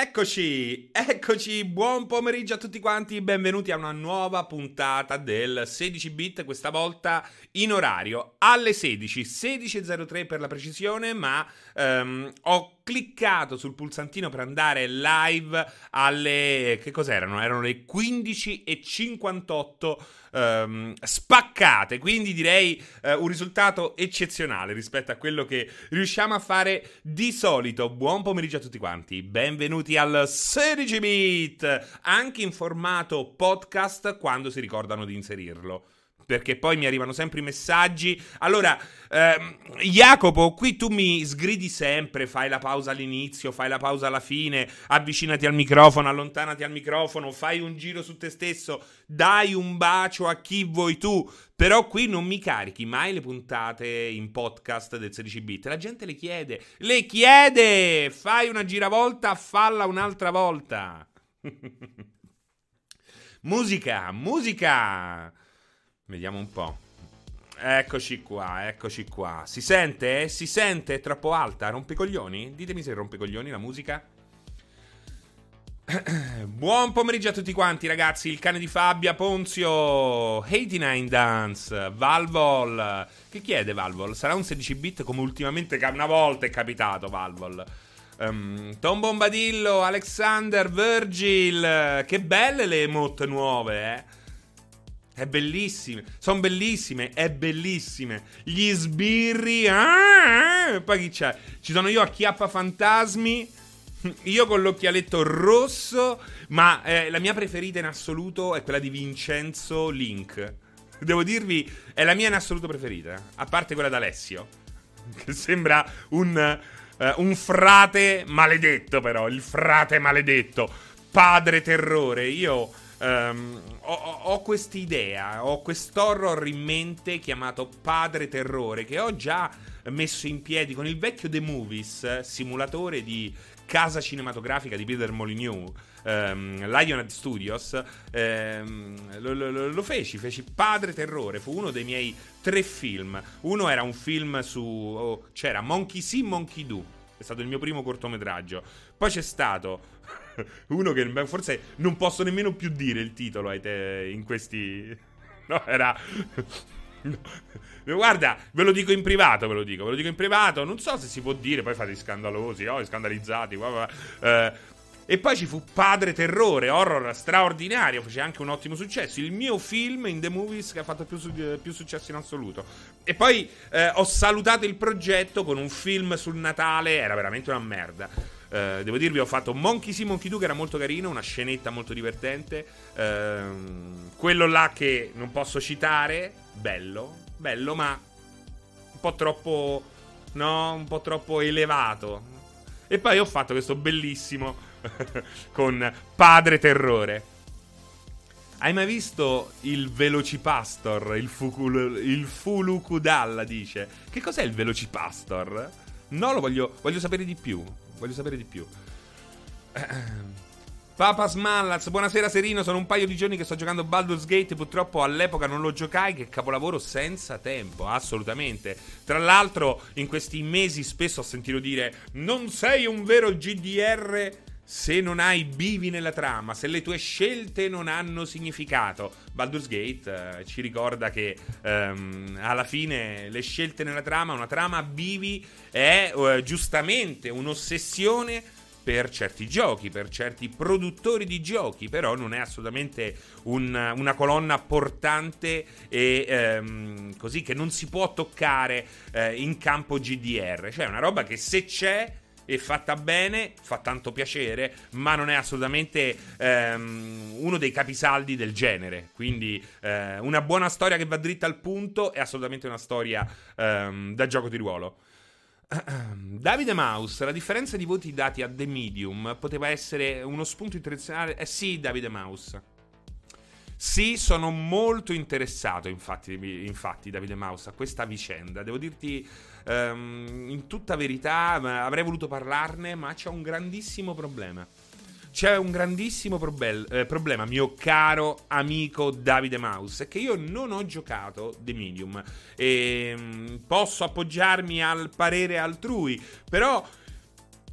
Eccoci, eccoci, buon pomeriggio a tutti quanti, benvenuti a una nuova puntata del 16 bit, questa volta in orario alle 16, 16.03 per la precisione, ma um, ho cliccato sul pulsantino per andare live alle... che cos'erano? Erano le 15.58 um, spaccate, quindi direi uh, un risultato eccezionale rispetto a quello che riusciamo a fare di solito. Buon pomeriggio a tutti quanti, benvenuti al 16 bit, anche in formato podcast quando si ricordano di inserirlo perché poi mi arrivano sempre i messaggi. Allora, ehm, Jacopo, qui tu mi sgridi sempre, fai la pausa all'inizio, fai la pausa alla fine, avvicinati al microfono, allontanati al microfono, fai un giro su te stesso, dai un bacio a chi vuoi tu. Però qui non mi carichi mai le puntate in podcast del 16 bit. La gente le chiede, le chiede! Fai una giravolta, falla un'altra volta. musica, musica! Vediamo un po'. Eccoci qua, eccoci qua. Si sente? Si sente? È troppo alta? Rompicoglioni? Ditemi se rompicoglioni la musica. Buon pomeriggio a tutti quanti ragazzi, il cane di Fabbia, Ponzio, 89 Dance, Valvol. Che chiede Valvol? Sarà un 16 bit come ultimamente una volta è capitato Valvol. Um, Tom Bombadillo, Alexander, Virgil. Che belle le emote nuove, eh. È bellissime. Sono bellissime. È bellissime. Gli sbirri. Ah, poi chi c'è? Ci sono io a Chiappa Fantasmi. Io con l'occhialetto rosso. Ma eh, la mia preferita in assoluto è quella di Vincenzo Link. Devo dirvi, è la mia in assoluto preferita. A parte quella d'Alessio. Che sembra un, uh, un frate maledetto, però. Il frate maledetto. Padre terrore. Io. Um, ho, ho quest'idea, ho quest'horror in mente chiamato Padre Terrore che ho già messo in piedi con il vecchio The Movies, simulatore di casa cinematografica di Peter Molyneux. Um, Lionhead Studios um, lo, lo, lo, feci, feci Padre Terrore, fu uno dei miei tre film. Uno era un film su. Oh, c'era Monkey See, Monkey Do. È stato il mio primo cortometraggio. Poi c'è stato uno che forse non posso nemmeno più dire il titolo te in questi... No, era... Guarda, ve lo dico in privato, ve lo dico, ve lo dico in privato, non so se si può dire, poi fate scandalosi, oh, scandalizzati, eh, e poi ci fu Padre Terrore, horror straordinario, fece anche un ottimo successo. Il mio film in The Movies che ha fatto più, su- più successo in assoluto. E poi eh, ho salutato il progetto con un film sul Natale, era veramente una merda. Eh, devo dirvi, ho fatto Monkey See, Monkey 2 che era molto carino, una scenetta molto divertente. Eh, quello là che non posso citare, bello, bello, ma un po' troppo, no, un po' troppo elevato. E poi ho fatto questo bellissimo con Padre Terrore. Hai mai visto il Velocipastor? Il, Fukul, il Fulukudalla dice. Che cos'è il Velocipastor? No, lo voglio, voglio sapere di più. Voglio sapere di più. Papa Smallaz, buonasera Serino, sono un paio di giorni che sto giocando Baldur's Gate, purtroppo all'epoca non lo giocai, che capolavoro senza tempo, assolutamente. Tra l'altro in questi mesi spesso ho sentito dire non sei un vero GDR se non hai bivi nella trama, se le tue scelte non hanno significato. Baldur's Gate eh, ci ricorda che ehm, alla fine le scelte nella trama, una trama bivi è eh, giustamente un'ossessione per certi giochi, per certi produttori di giochi, però non è assolutamente un, una colonna portante e ehm, così che non si può toccare eh, in campo GDR, cioè una roba che se c'è è fatta bene, fa tanto piacere, ma non è assolutamente ehm, uno dei capisaldi del genere. Quindi eh, una buona storia che va dritta al punto è assolutamente una storia ehm, da gioco di ruolo. Davide Mouse, la differenza di voti dati a The Medium poteva essere uno spunto interessante. Eh sì, Davide Mouse. Sì, sono molto interessato, infatti, infatti, Davide Mouse, a questa vicenda. Devo dirti um, in tutta verità, avrei voluto parlarne, ma c'è un grandissimo problema. C'è un grandissimo probe- eh, problema, mio caro amico Davide Mouse, è che io non ho giocato The Medium e um, posso appoggiarmi al parere altrui, però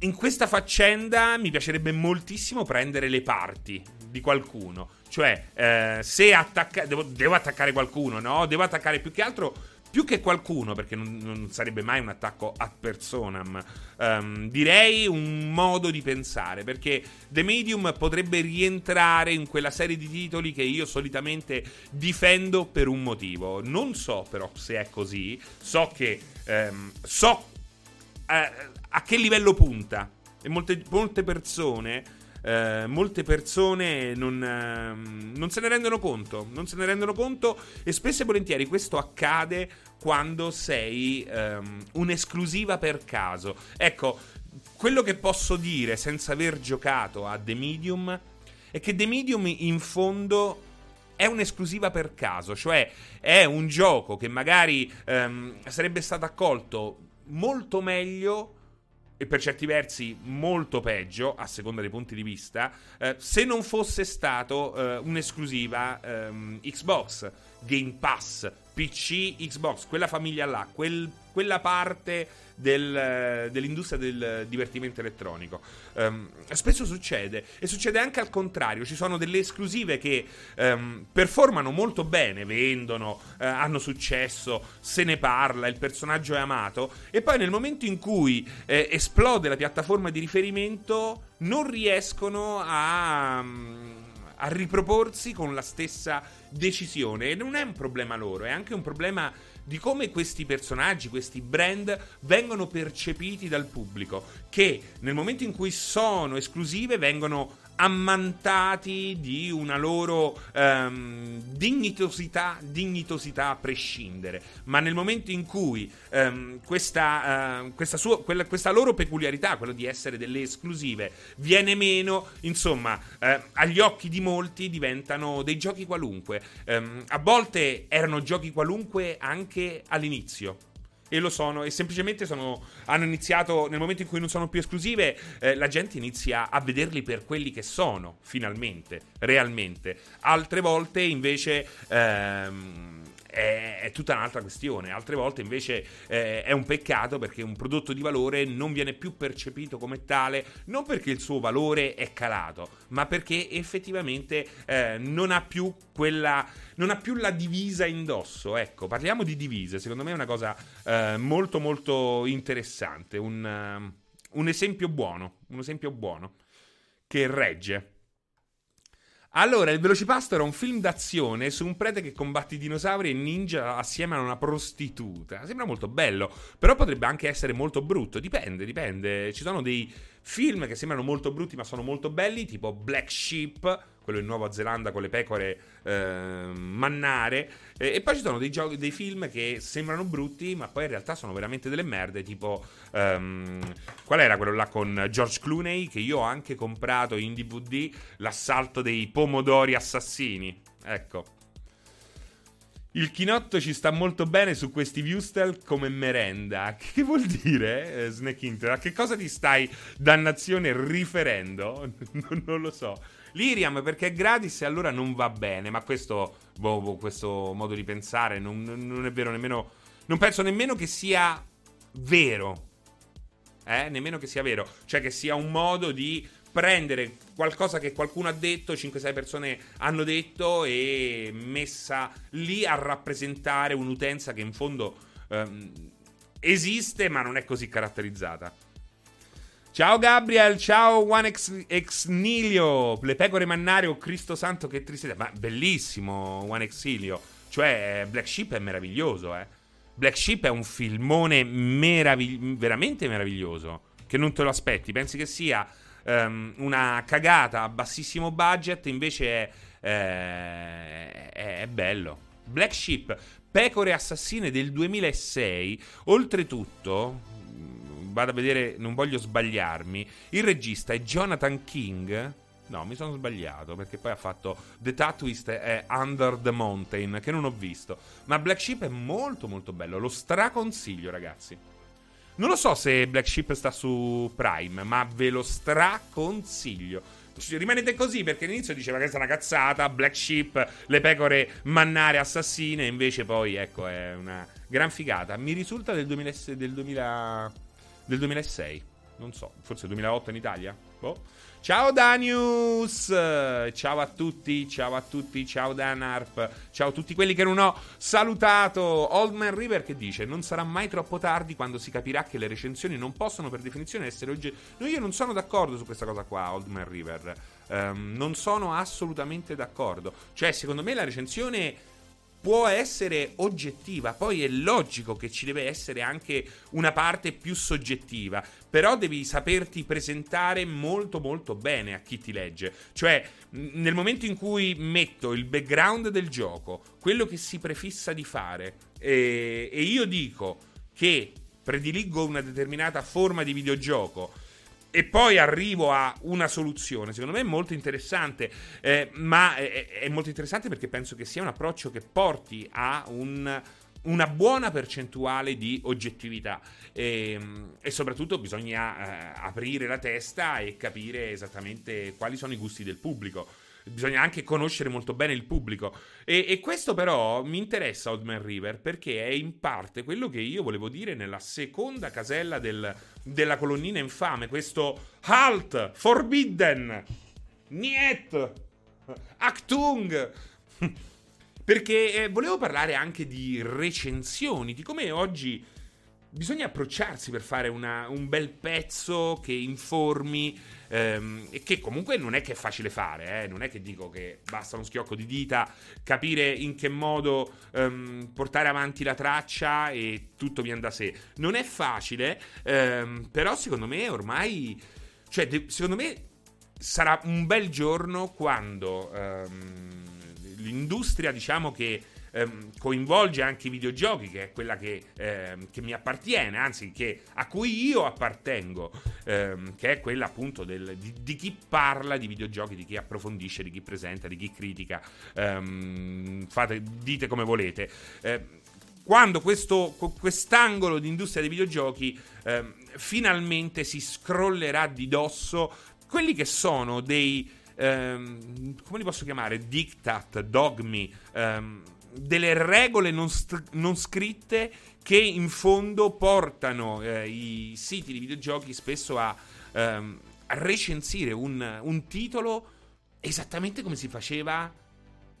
in questa faccenda mi piacerebbe moltissimo prendere le parti di qualcuno. Cioè, eh, se attacca- devo, devo, attaccare qualcuno, no? Devo attaccare più che altro. Più che qualcuno, perché non, non sarebbe mai un attacco ad personam, um, direi un modo di pensare. Perché The Medium potrebbe rientrare in quella serie di titoli che io solitamente difendo per un motivo. Non so però se è così. So che. Um, so eh, a che livello punta. E molte, molte persone. Eh, molte persone non, eh, non, se ne rendono conto. Non se ne rendono conto. E spesso e volentieri questo accade quando sei ehm, un'esclusiva per caso. Ecco, quello che posso dire senza aver giocato a The Medium è che The Medium in fondo è un'esclusiva per caso, cioè è un gioco che magari ehm, sarebbe stato accolto molto meglio e per certi versi molto peggio, a seconda dei punti di vista, eh, se non fosse stato eh, un'esclusiva ehm, Xbox, Game Pass, PC, Xbox, quella famiglia là, quel, quella parte del, dell'industria del divertimento elettronico. Um, spesso succede e succede anche al contrario, ci sono delle esclusive che um, performano molto bene, vendono, uh, hanno successo, se ne parla, il personaggio è amato e poi nel momento in cui eh, esplode la piattaforma di riferimento non riescono a... Um, a riproporsi con la stessa decisione. E non è un problema loro, è anche un problema di come questi personaggi, questi brand vengono percepiti dal pubblico, che nel momento in cui sono esclusive vengono ammantati di una loro um, dignitosità, dignitosità a prescindere. Ma nel momento in cui um, questa, uh, questa, sua, quella, questa, loro peculiarità, quello di essere delle esclusive, viene meno, insomma, uh, agli occhi di molti diventano dei giochi qualunque. Um, a volte erano giochi qualunque anche all'inizio e lo sono e semplicemente sono, hanno iniziato nel momento in cui non sono più esclusive eh, la gente inizia a vederli per quelli che sono finalmente realmente. Altre volte invece ehm, è, è, tutta un'altra questione. Altre volte invece eh, è un peccato perché un prodotto di valore non viene più percepito come tale, non perché il suo valore è calato, ma perché effettivamente eh, non ha più quella. non ha più la divisa indosso. Ecco, parliamo di divise. Secondo me è una cosa eh, molto, molto interessante. Un, uh, un esempio buono. Un esempio buono che regge. Allora, il Velocipasto era un film d'azione su un prete che combatte i dinosauri e ninja assieme a una prostituta. Sembra molto bello, però potrebbe anche essere molto brutto. Dipende, dipende. Ci sono dei film che sembrano molto brutti ma sono molto belli, tipo Black Sheep, quello in Nuova Zelanda con le pecore eh, mannare. E, e, poi ci sono dei, giochi, dei film che sembrano brutti, ma poi in realtà sono veramente delle merde. Tipo, um, qual era quello là con George Clooney? Che io ho anche comprato in DVD l'assalto dei pomodori assassini. Ecco. Il chinotto ci sta molto bene su questi viewstel come merenda. Che vuol dire, eh, Snake Inter? A che cosa ti stai, dannazione, riferendo? non, non lo so. Liriam perché è gratis e allora non va bene. Ma questo, boh, boh, questo modo di pensare non, non, è vero nemmeno. Non penso nemmeno che sia vero. Eh? Nemmeno che sia vero. Cioè che sia un modo di prendere qualcosa che qualcuno ha detto, 5-6 persone hanno detto e messa lì a rappresentare un'utenza che in fondo ehm, esiste ma non è così caratterizzata. Ciao Gabriel, ciao One Ex, Exnilio, le pecore mannare o Cristo Santo che tristezza. Ma bellissimo One Exilio, cioè Black Sheep è meraviglioso, eh. Black Sheep è un filmone meravig- veramente meraviglioso, che non te lo aspetti, pensi che sia um, una cagata a bassissimo budget, invece è, eh, è, è bello. Black Sheep, Pecore Assassine del 2006, oltretutto, vado a vedere, non voglio sbagliarmi, il regista è Jonathan King. No, mi sono sbagliato perché poi ha fatto The Tattooist e Under the Mountain che non ho visto. Ma Black Sheep è molto molto bello, lo straconsiglio ragazzi. Non lo so se Black Sheep sta su Prime, ma ve lo straconsiglio. Rimanete così perché all'inizio diceva che è una cazzata, Black Sheep, le pecore mannare assassine, invece poi ecco è una gran figata. Mi risulta del, 2000, del, 2000, del 2006. Non so, forse 2008 in Italia? Boh. Ciao Danius! Ciao a tutti, ciao a tutti, ciao Danarp, ciao a tutti quelli che non ho salutato. Old Man River che dice: Non sarà mai troppo tardi quando si capirà che le recensioni non possono per definizione essere oggettive. No, io non sono d'accordo su questa cosa qua, Old Man River. Um, non sono assolutamente d'accordo. Cioè, secondo me la recensione può essere oggettiva, poi è logico che ci deve essere anche una parte più soggettiva, però devi saperti presentare molto molto bene a chi ti legge. Cioè, nel momento in cui metto il background del gioco, quello che si prefissa di fare, e, e io dico che prediligo una determinata forma di videogioco, e poi arrivo a una soluzione. Secondo me è molto interessante, eh, ma è, è, molto interessante perché penso che sia un approccio che porti a un, una buona percentuale di oggettività e, e soprattutto bisogna eh, aprire la testa e capire esattamente quali sono i gusti del pubblico bisogna anche conoscere molto bene il pubblico. E, e, questo però mi interessa Old Man River perché è in parte quello che io volevo dire nella seconda casella del, della colonnina infame, questo Halt, Forbidden, Niet, Actung. Perché eh, volevo parlare anche di recensioni, di come oggi bisogna approcciarsi per fare una, un bel pezzo che informi ehm, e che comunque non è che è facile fare, eh? non è che dico che basta uno schiocco di dita, capire in che modo ehm, portare avanti la traccia e tutto viene da sé. Non è facile, ehm, però secondo me ormai, cioè de- secondo me sarà un bel giorno quando ehm, l'industria diciamo che ehm, coinvolge anche i videogiochi, che è quella che, ehm, che mi appartiene, anzi che, a cui io appartengo, ehm, che è quella appunto del, di, di, chi parla di videogiochi, di chi approfondisce, di chi presenta, di chi critica. Ehm, fate, dite come volete ehm, quando questo, quest'angolo di industria dei videogiochi eh, finalmente si scrollerà di dosso quelli che sono dei ehm, come li posso chiamare diktat, dogmi ehm, delle regole non, st- non, scritte che in fondo portano eh, i siti di videogiochi spesso a, ehm, a recensire un, un, titolo esattamente come si faceva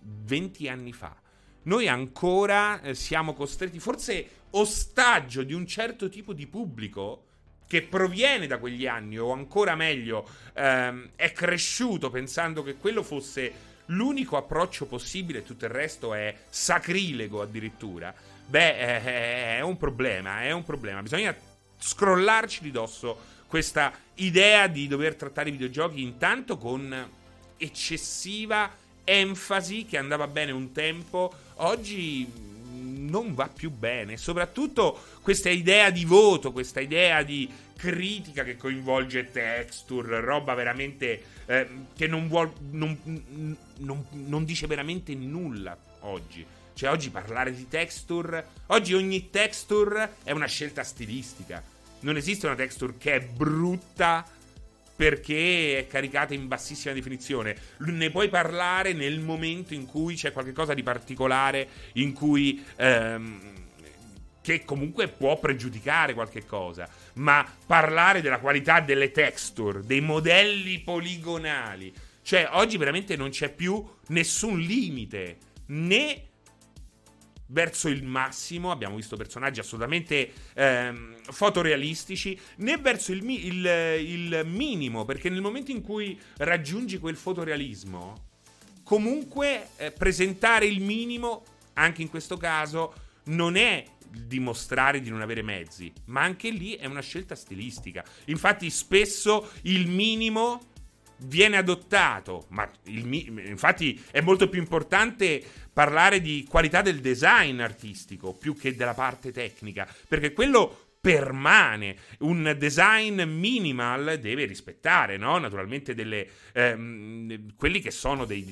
20 anni fa. Noi ancora eh, siamo costretti, forse ostaggio di un certo tipo di pubblico che proviene da quegli anni, o ancora meglio, ehm, è cresciuto pensando che quello fosse l'unico approccio possibile, tutto il resto è sacrilego addirittura, beh, è un problema, è un problema. Bisogna scrollarci di dosso questa idea di dover trattare i videogiochi intanto con eccessiva enfasi che andava bene un tempo, oggi non va più bene. Soprattutto questa idea di voto, questa idea di critica che coinvolge texture, roba veramente eh, che non, vuol, non, non, non dice veramente nulla oggi. Cioè, oggi parlare di texture. Oggi ogni texture è una scelta stilistica. Non esiste una texture che è brutta perché è caricata in bassissima definizione. Ne puoi parlare nel momento in cui c'è qualcosa di particolare, in cui. Ehm, che comunque può pregiudicare qualche cosa, ma parlare della qualità delle texture, dei modelli poligonali, cioè oggi veramente non c'è più nessun limite, né verso il massimo, abbiamo visto personaggi assolutamente ehm, fotorealistici, né verso il, mi- il, il, minimo, perché nel momento in cui raggiungi quel fotorealismo, comunque eh, presentare il minimo, anche in questo caso, non è dimostrare di non avere mezzi, ma anche lì è una scelta stilistica. Infatti spesso il minimo viene adottato, ma il, infatti è molto più importante parlare di qualità del design artistico più che della parte tecnica, perché quello permane. Un design minimal deve rispettare, no? Naturalmente, delle, ehm, quelli che sono dei,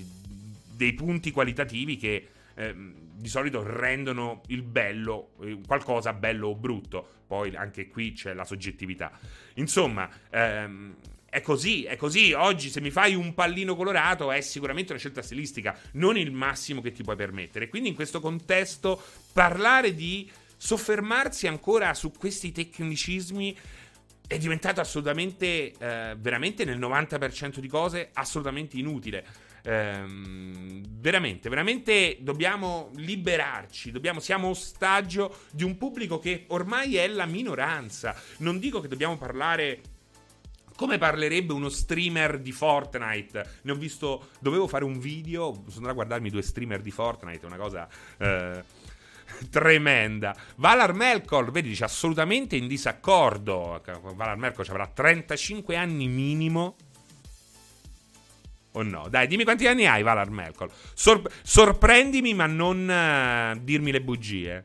dei punti qualitativi che ehm, di solito rendono il bello, eh, qualcosa bello o brutto. Poi anche qui c'è la soggettività. Insomma, ehm, è così, è così. Oggi se mi fai un pallino colorato è sicuramente una scelta stilistica, non il massimo che ti puoi permettere. Quindi in questo contesto parlare di soffermarsi ancora su questi tecnicismi è diventato assolutamente, eh, veramente nel 90% di cose, assolutamente inutile. Ehm, veramente, veramente dobbiamo liberarci. Dobbiamo, siamo ostaggio di un pubblico che ormai è la minoranza. Non dico che dobbiamo parlare come parlerebbe uno streamer di Fortnite? Ne ho visto. Dovevo fare un video. Sono andato a guardarmi due streamer di Fortnite. Una cosa. Eh, tremenda. Valar Melkor, vedi, dice assolutamente in disaccordo. Valar Melkor avrà 35 anni minimo. O no? Dai, dimmi quanti anni hai, Valar Melkor. Sor- sorprendimi, ma non uh, dirmi le bugie.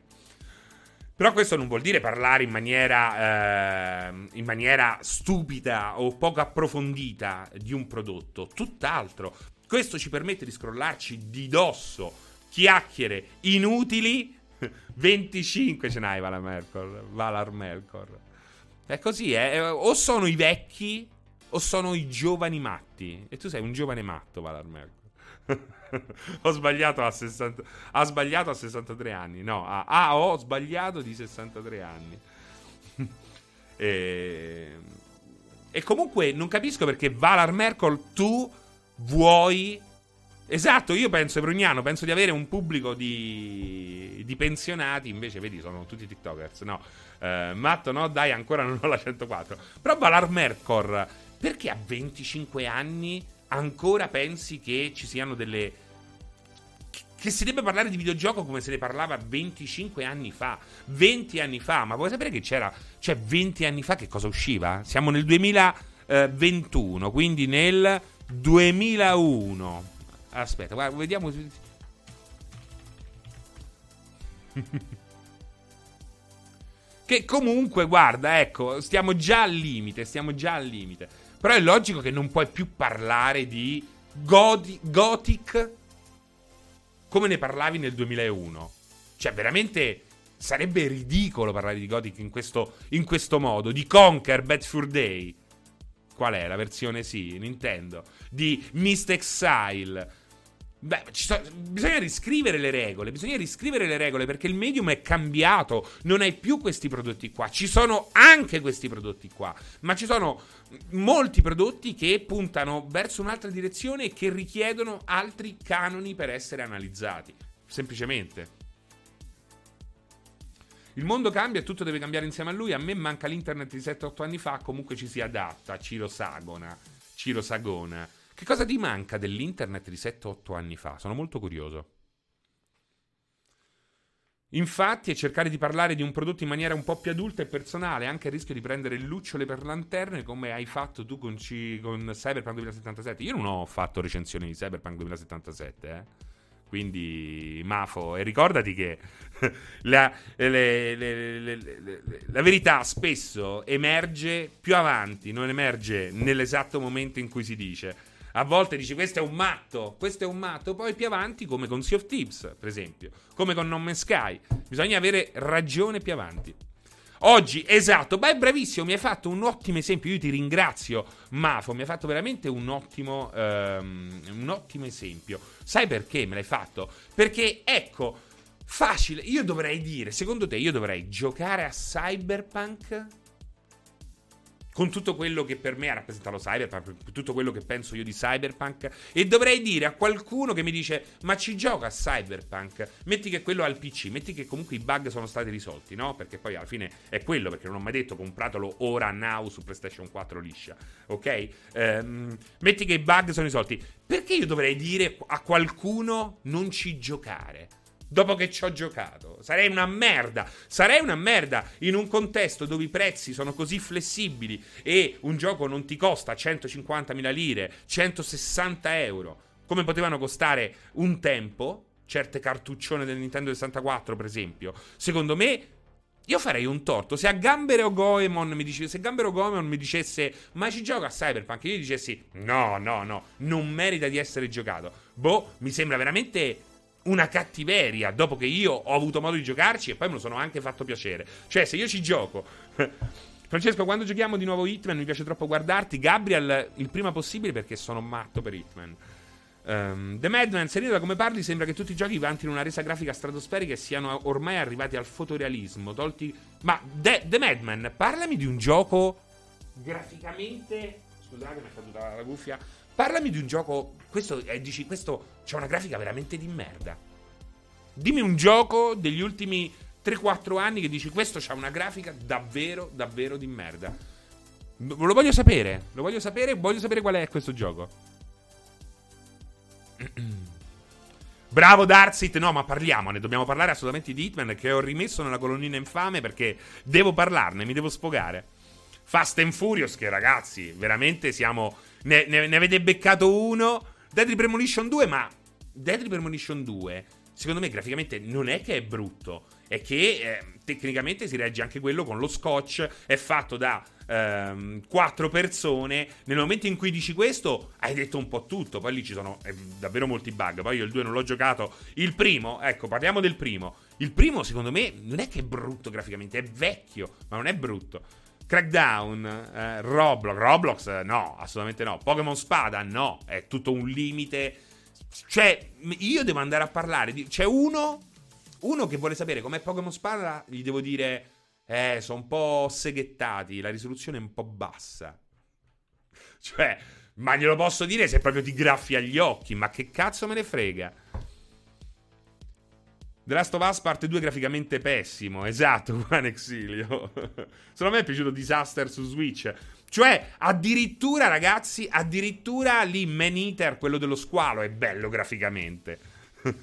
Però questo non vuol dire parlare in maniera, eh, in maniera stupida o poco approfondita di un prodotto. Tutt'altro. Questo ci permette di scrollarci di dosso chiacchiere inutili 25 ce n'hai Valar Melkor. Valar Melkor. È così, eh. O sono i vecchi o sono i giovani matti. E tu sei un giovane matto, Valar Melkor. ho sbagliato a 60. Ha sbagliato a 63 anni. No, ah, ah ho sbagliato di 63 anni. e... e comunque non capisco perché Valar Merkel tu vuoi Esatto, io penso, Brugnano, penso di avere un pubblico di, di pensionati, invece vedi sono tutti TikTokers, no. Uh, Matto no, dai, ancora non ho la 104. Però Valar Mercor, perché a 25 anni ancora pensi che ci siano delle... Che si debba parlare di videogioco come se ne parlava 25 anni fa, 20 anni fa, ma vuoi sapere che c'era, cioè 20 anni fa che cosa usciva? Siamo nel 2021, quindi nel 2001. Aspetta, guarda, vediamo. che comunque, guarda, ecco, stiamo già al limite, stiamo già al limite. Però è logico che non puoi più parlare di Godi- Gothic come ne parlavi nel 2001. Cioè, veramente sarebbe ridicolo parlare di Gothic in questo, in questo modo. Di Conquer Bad Fur Day. Qual è la versione sì, Nintendo? Di Mist Exile Beh, so, bisogna riscrivere le regole, bisogna riscrivere le regole perché il medium è cambiato, non hai più questi prodotti qua, ci sono anche questi prodotti qua, ma ci sono molti prodotti che puntano verso un'altra direzione e che richiedono altri canoni per essere analizzati, semplicemente. Il mondo cambia e tutto deve cambiare insieme a lui, a me manca l'internet di 7-8 anni fa, comunque ci si adatta, Ciro Sagona, Ciro Sagona. Che cosa ti manca dell'internet di 7-8 anni fa? Sono molto curioso. Infatti, è cercare di parlare di un prodotto in maniera un po' più adulta e personale, anche a rischio di prendere lucciole per lanterne, come hai fatto tu con, C- con Cyberpunk 2077. Io non ho fatto recensioni di Cyberpunk 2077, eh. Quindi, Mafo, e ricordati che la, le, le, le, la, verità spesso emerge più avanti, non emerge nell'esatto momento in cui si dice. A volte dici questo è un matto, questo è un matto, poi più avanti come con Sea of Thieves, per esempio, come con No Man's Sky. Bisogna avere ragione più avanti. Oggi, esatto, beh, bravissimo, mi hai fatto un ottimo esempio. Io ti ringrazio, Mafo, mi hai fatto veramente un ottimo, um, un ottimo esempio. Sai perché me l'hai fatto? Perché, ecco, facile, io dovrei dire, secondo te, io dovrei giocare a Cyberpunk con tutto quello che per me ha rappresentato Cyberpunk, tutto quello che penso io di Cyberpunk, e dovrei dire a qualcuno che mi dice: Ma ci gioca Cyberpunk? Metti che quello ha il PC, metti che comunque i bug sono stati risolti, no? Perché poi alla fine è quello, perché non ho mai detto compratelo ora, now su PlayStation 4 liscia, ok? Ehm, metti che i bug sono risolti. Perché io dovrei dire a qualcuno non ci giocare? Dopo che ci ho giocato. Sarei una merda. Sarei una merda in un contesto dove i prezzi sono così flessibili e un gioco non ti costa 150.000 lire, 160 euro, come potevano costare un tempo. Certe cartuccione del Nintendo 64, per esempio. Secondo me io farei un torto. Se a Gambero Goemon mi dicesse, se Gambero Goemon mi dicesse, ma ci gioca a Cyberpunk, io gli dicessi, no, no, no, non merita di essere giocato. Boh, mi sembra veramente una cattiveria dopo che io ho avuto modo di giocarci e poi me lo sono anche fatto piacere. Cioè, se io ci gioco. Francesco, quando giochiamo di nuovo Hitman mi piace troppo guardarti. Gabriel, il prima possibile perché sono matto per Hitman. Um, The Madman, Serena, da come parli, sembra che tutti i giochi vantino una resa grafica stratosferica e siano ormai arrivati al fotorealismo. Tolti. Ma The, The Madman, parlami di un gioco graficamente... Scusate, mi è caduta la cuffia. Parlami di un gioco... Questo, eh, dici, questo c'ha una grafica veramente di merda. Dimmi un gioco degli ultimi 3-4 anni che dici questo c'ha una grafica davvero, davvero di merda. Lo voglio sapere, lo voglio sapere, voglio sapere qual è questo gioco. Bravo Darsit, no, ma parliamone. Dobbiamo parlare assolutamente di Hitman che ho rimesso nella colonnina infame perché devo parlarne, mi devo sfogare. Fast and Furious, che ragazzi, veramente siamo. Ne, ne, ne avete beccato uno. Deadly Premonition 2, ma Deadly Premonition 2, secondo me, graficamente non è che è brutto. È che eh, tecnicamente si regge anche quello con lo scotch. È fatto da ehm, quattro persone. Nel momento in cui dici questo, hai detto un po' tutto. Poi lì ci sono eh, davvero molti bug. Poi io il 2 non l'ho giocato. Il primo, ecco, parliamo del primo. Il primo, secondo me, non è che è brutto graficamente, è vecchio, ma non è brutto. Crackdown, eh, Roblox, Roblox no, assolutamente no. Pokémon Spada no, è tutto un limite. Cioè, io devo andare a parlare di... C'è uno, uno che vuole sapere com'è Pokémon Spada, gli devo dire eh, sono un po' seghettati, la risoluzione è un po' bassa. Cioè, ma glielo posso dire se proprio ti graffia gli occhi, ma che cazzo me ne frega? The Last of Us parte 2 graficamente pessimo, esatto, Juan Exilio. Secondo me è piaciuto Disaster su Switch. Cioè, addirittura, ragazzi, addirittura lì Man Eater, quello dello squalo, è bello graficamente.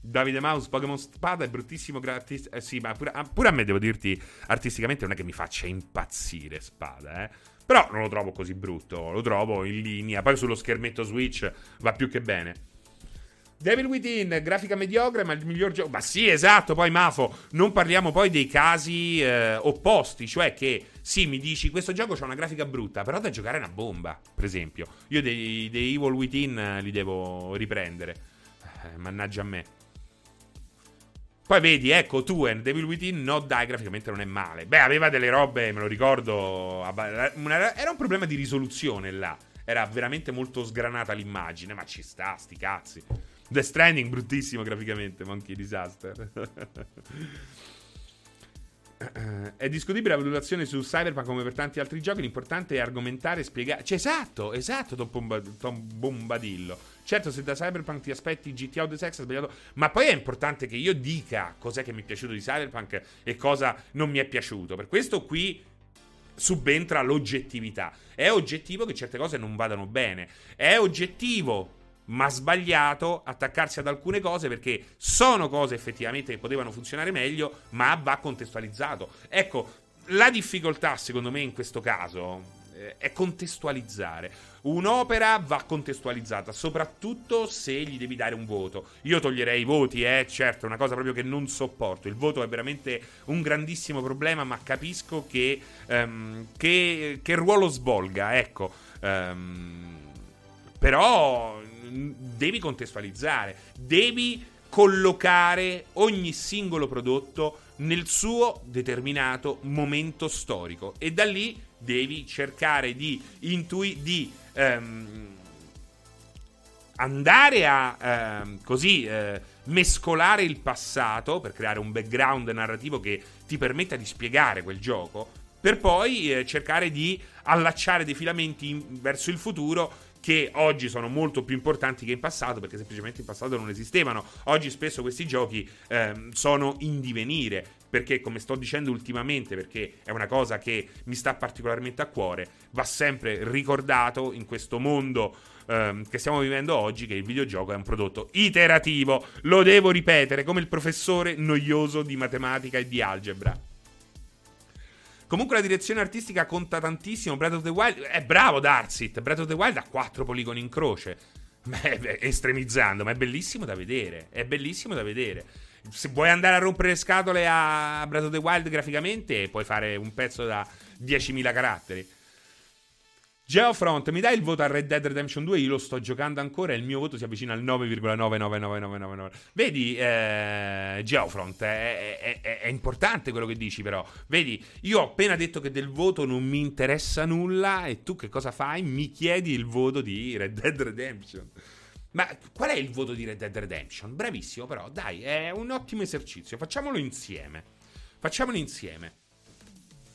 Davide Mouse, Pokémon Spada è bruttissimo gratis. Eh, sì, ma pure, ah, pure, a me devo dirti, artisticamente non è che mi faccia impazzire Spada, eh. Però non lo trovo così brutto, lo trovo in linea. Poi sullo schermetto Switch va più che bene. Devil Within, grafica mediocre, ma il miglior gioco. Ma sì, esatto. Poi, Mafo, non parliamo poi dei casi eh, opposti. Cioè, che sì, mi dici questo gioco ha una grafica brutta, però da giocare è una bomba. Per esempio, io dei, dei Evil Within eh, li devo riprendere. Eh, mannaggia a me. Poi vedi, ecco, tu e Devil Within, no dai, graficamente non è male. Beh, aveva delle robe, me lo ricordo, era un problema di risoluzione là. Era veramente molto sgranata l'immagine, ma ci sta, sti cazzi. The Stranding, bruttissimo graficamente, Monkey Disaster. è discutibile la valutazione su Cyberpunk come per tanti altri giochi. L'importante è argomentare e spiegare. Cioè, esatto, esatto, Tom, Bomba- Tom Bombadillo. Certo, se da Cyberpunk ti aspetti GTA o The Sex, è sbagliato. Ma poi è importante che io dica cos'è che mi è piaciuto di Cyberpunk e cosa non mi è piaciuto. Per questo qui subentra l'oggettività. È oggettivo che certe cose non vadano bene. È oggettivo ma sbagliato attaccarsi ad alcune cose perché sono cose effettivamente che potevano funzionare meglio, ma va contestualizzato. Ecco, la difficoltà secondo me in questo caso eh, è contestualizzare. Un'opera va contestualizzata, soprattutto se gli devi dare un voto. Io toglierei i voti, eh, certo, è una cosa proprio che non sopporto. Il voto è veramente un grandissimo problema, ma capisco che, um, che, che ruolo svolga, ecco. Um, però devi contestualizzare, devi collocare ogni singolo prodotto nel suo determinato momento storico e da lì devi cercare di intui di ehm, andare a ehm, così eh, mescolare il passato per creare un background narrativo che ti permetta di spiegare quel gioco per poi eh, cercare di allacciare dei filamenti in, verso il futuro che oggi sono molto più importanti che in passato, perché semplicemente in passato non esistevano. Oggi spesso questi giochi ehm, sono in divenire, perché come sto dicendo ultimamente, perché è una cosa che mi sta particolarmente a cuore, va sempre ricordato in questo mondo ehm, che stiamo vivendo oggi che il videogioco è un prodotto iterativo. Lo devo ripetere come il professore noioso di matematica e di algebra. Comunque la direzione artistica conta tantissimo. Breath of the Wild è bravo Darsit. Breath of the Wild ha quattro poligoni in croce. Beh, estremizzando, ma è bellissimo da vedere. È bellissimo da vedere. Se vuoi andare a rompere le scatole a Breath of the Wild graficamente, puoi fare un pezzo da 10.000 caratteri. Geofront, mi dai il voto a Red Dead Redemption 2? Io lo sto giocando ancora e il mio voto si avvicina al 9,99999. Vedi, eh, Geofront, è, è, è, è, importante quello che dici però. Vedi, io ho appena detto che del voto non mi interessa nulla e tu che cosa fai? Mi chiedi il voto di Red Dead Redemption. Ma qual è il voto di Red Dead Redemption? Bravissimo però, dai, è un ottimo esercizio. Facciamolo insieme. Facciamolo insieme.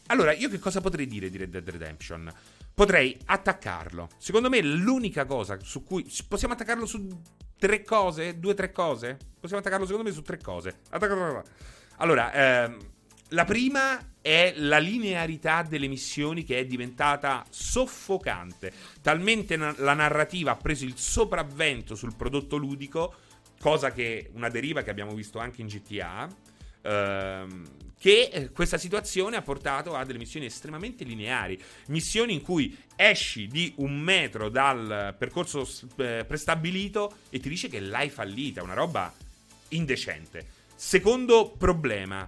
allora, io che cosa potrei dire di Red Dead Redemption? Potrei attaccarlo. Secondo me l'unica cosa su cui possiamo attaccarlo su tre cose, due tre cose? Possiamo attaccarlo secondo me su tre cose. Allora, ehm, la prima è la linearità delle missioni che è diventata soffocante. Talmente na- la narrativa ha preso il sopravvento sul prodotto ludico, cosa che una deriva che abbiamo visto anche in GTA. Ehm, che eh, questa situazione ha portato a delle missioni estremamente lineari, missioni in cui esci di un metro dal percorso eh, prestabilito e ti dice che l'hai fallita, una roba indecente. Secondo problema,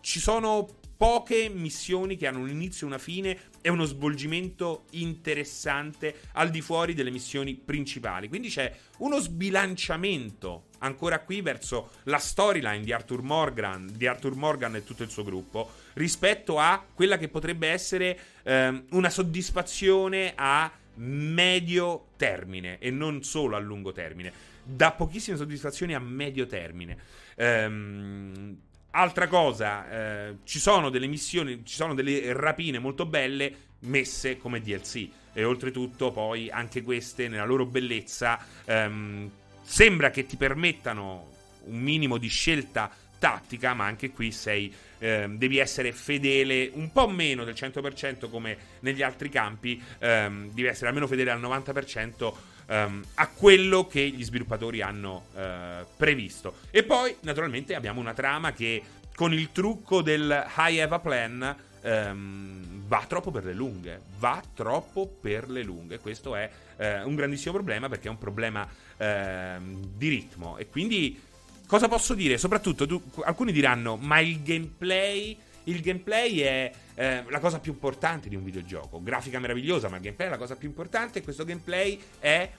ci sono poche missioni che hanno un inizio una fine e uno svolgimento interessante al di fuori delle missioni principali. Quindi c'è uno sbilanciamento ancora qui verso la storyline di Arthur Morgan, di Arthur Morgan e tutto il suo gruppo rispetto a quella che potrebbe essere ehm, una soddisfazione a medio termine e non solo a lungo termine. Da pochissime soddisfazioni a medio termine. Ehm, Altra cosa, eh, ci sono delle missioni, ci sono delle rapine molto belle messe come DLC e oltretutto poi anche queste nella loro bellezza ehm, sembra che ti permettano un minimo di scelta tattica, ma anche qui sei, eh, devi essere fedele un po' meno del 100% come negli altri campi, ehm, devi essere almeno fedele al 90% um, a quello che gli sviluppatori hanno uh, previsto. E poi, naturalmente, abbiamo una trama che con il trucco del High Eva Plan um, va troppo per le lunghe. Va troppo per le lunghe. Questo è uh, un grandissimo problema perché è un problema uh, di ritmo. E quindi, cosa posso dire? Soprattutto, tu, alcuni diranno, ma il gameplay il gameplay è eh, la cosa più importante di un videogioco. Grafica meravigliosa, ma il gameplay è la cosa più importante. E questo gameplay è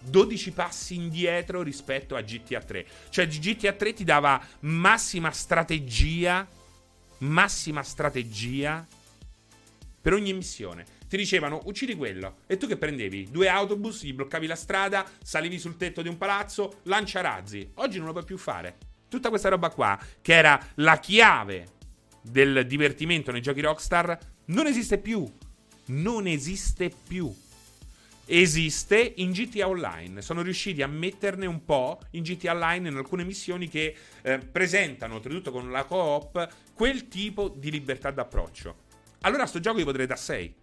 12 passi indietro rispetto a GTA 3. Cioè, GTA 3 ti dava massima strategia. Massima strategia per ogni missione. Ti dicevano uccidi quello. E tu che prendevi? Due autobus, gli bloccavi la strada, salivi sul tetto di un palazzo, lancia razzi. Oggi non lo puoi più fare. Tutta questa roba qua, che era la chiave del divertimento nei giochi Rockstar non esiste più. Non esiste più. Esiste in GTA Online. Sono riusciti a metterne un po' in GTA Online in alcune missioni che eh, presentano, oltretutto con la co-op, quel tipo di libertà d'approccio. Allora, a sto gioco io potrei da 6.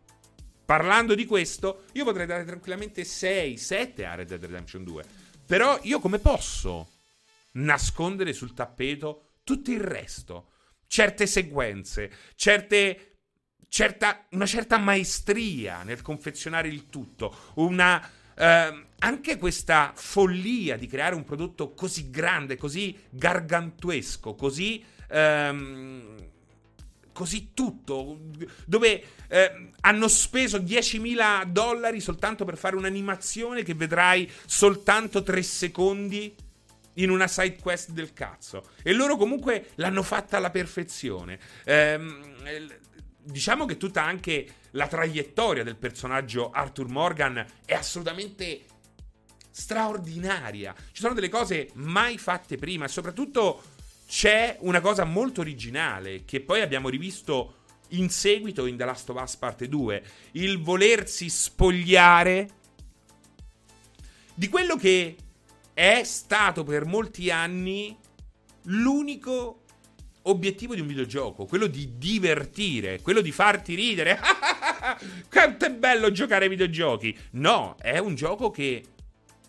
Parlando di questo, io potrei dare tranquillamente 6, 7 a Red Dead Redemption 2. Però io come posso nascondere sul tappeto tutto il resto? certe sequenze, certe, certa, una certa maestria nel confezionare il tutto, una... Eh, anche questa follia di creare un prodotto così grande, così gargantuesco, così ehm, così tutto, dove eh, hanno speso 10.000 dollari soltanto per fare un'animazione che vedrai soltanto 3 secondi in una side quest del cazzo. E loro comunque l'hanno fatta alla perfezione. Ehm, diciamo che tutta anche la traiettoria del personaggio Arthur Morgan è assolutamente straordinaria. Ci sono delle cose mai fatte prima e soprattutto c'è una cosa molto originale che poi abbiamo rivisto in seguito in The Last of Us Parte 2, il volersi spogliare di quello che è stato per molti anni l'unico obiettivo di un videogioco, quello di divertire, quello di farti ridere. Quanto è bello giocare ai videogiochi! No, è un gioco che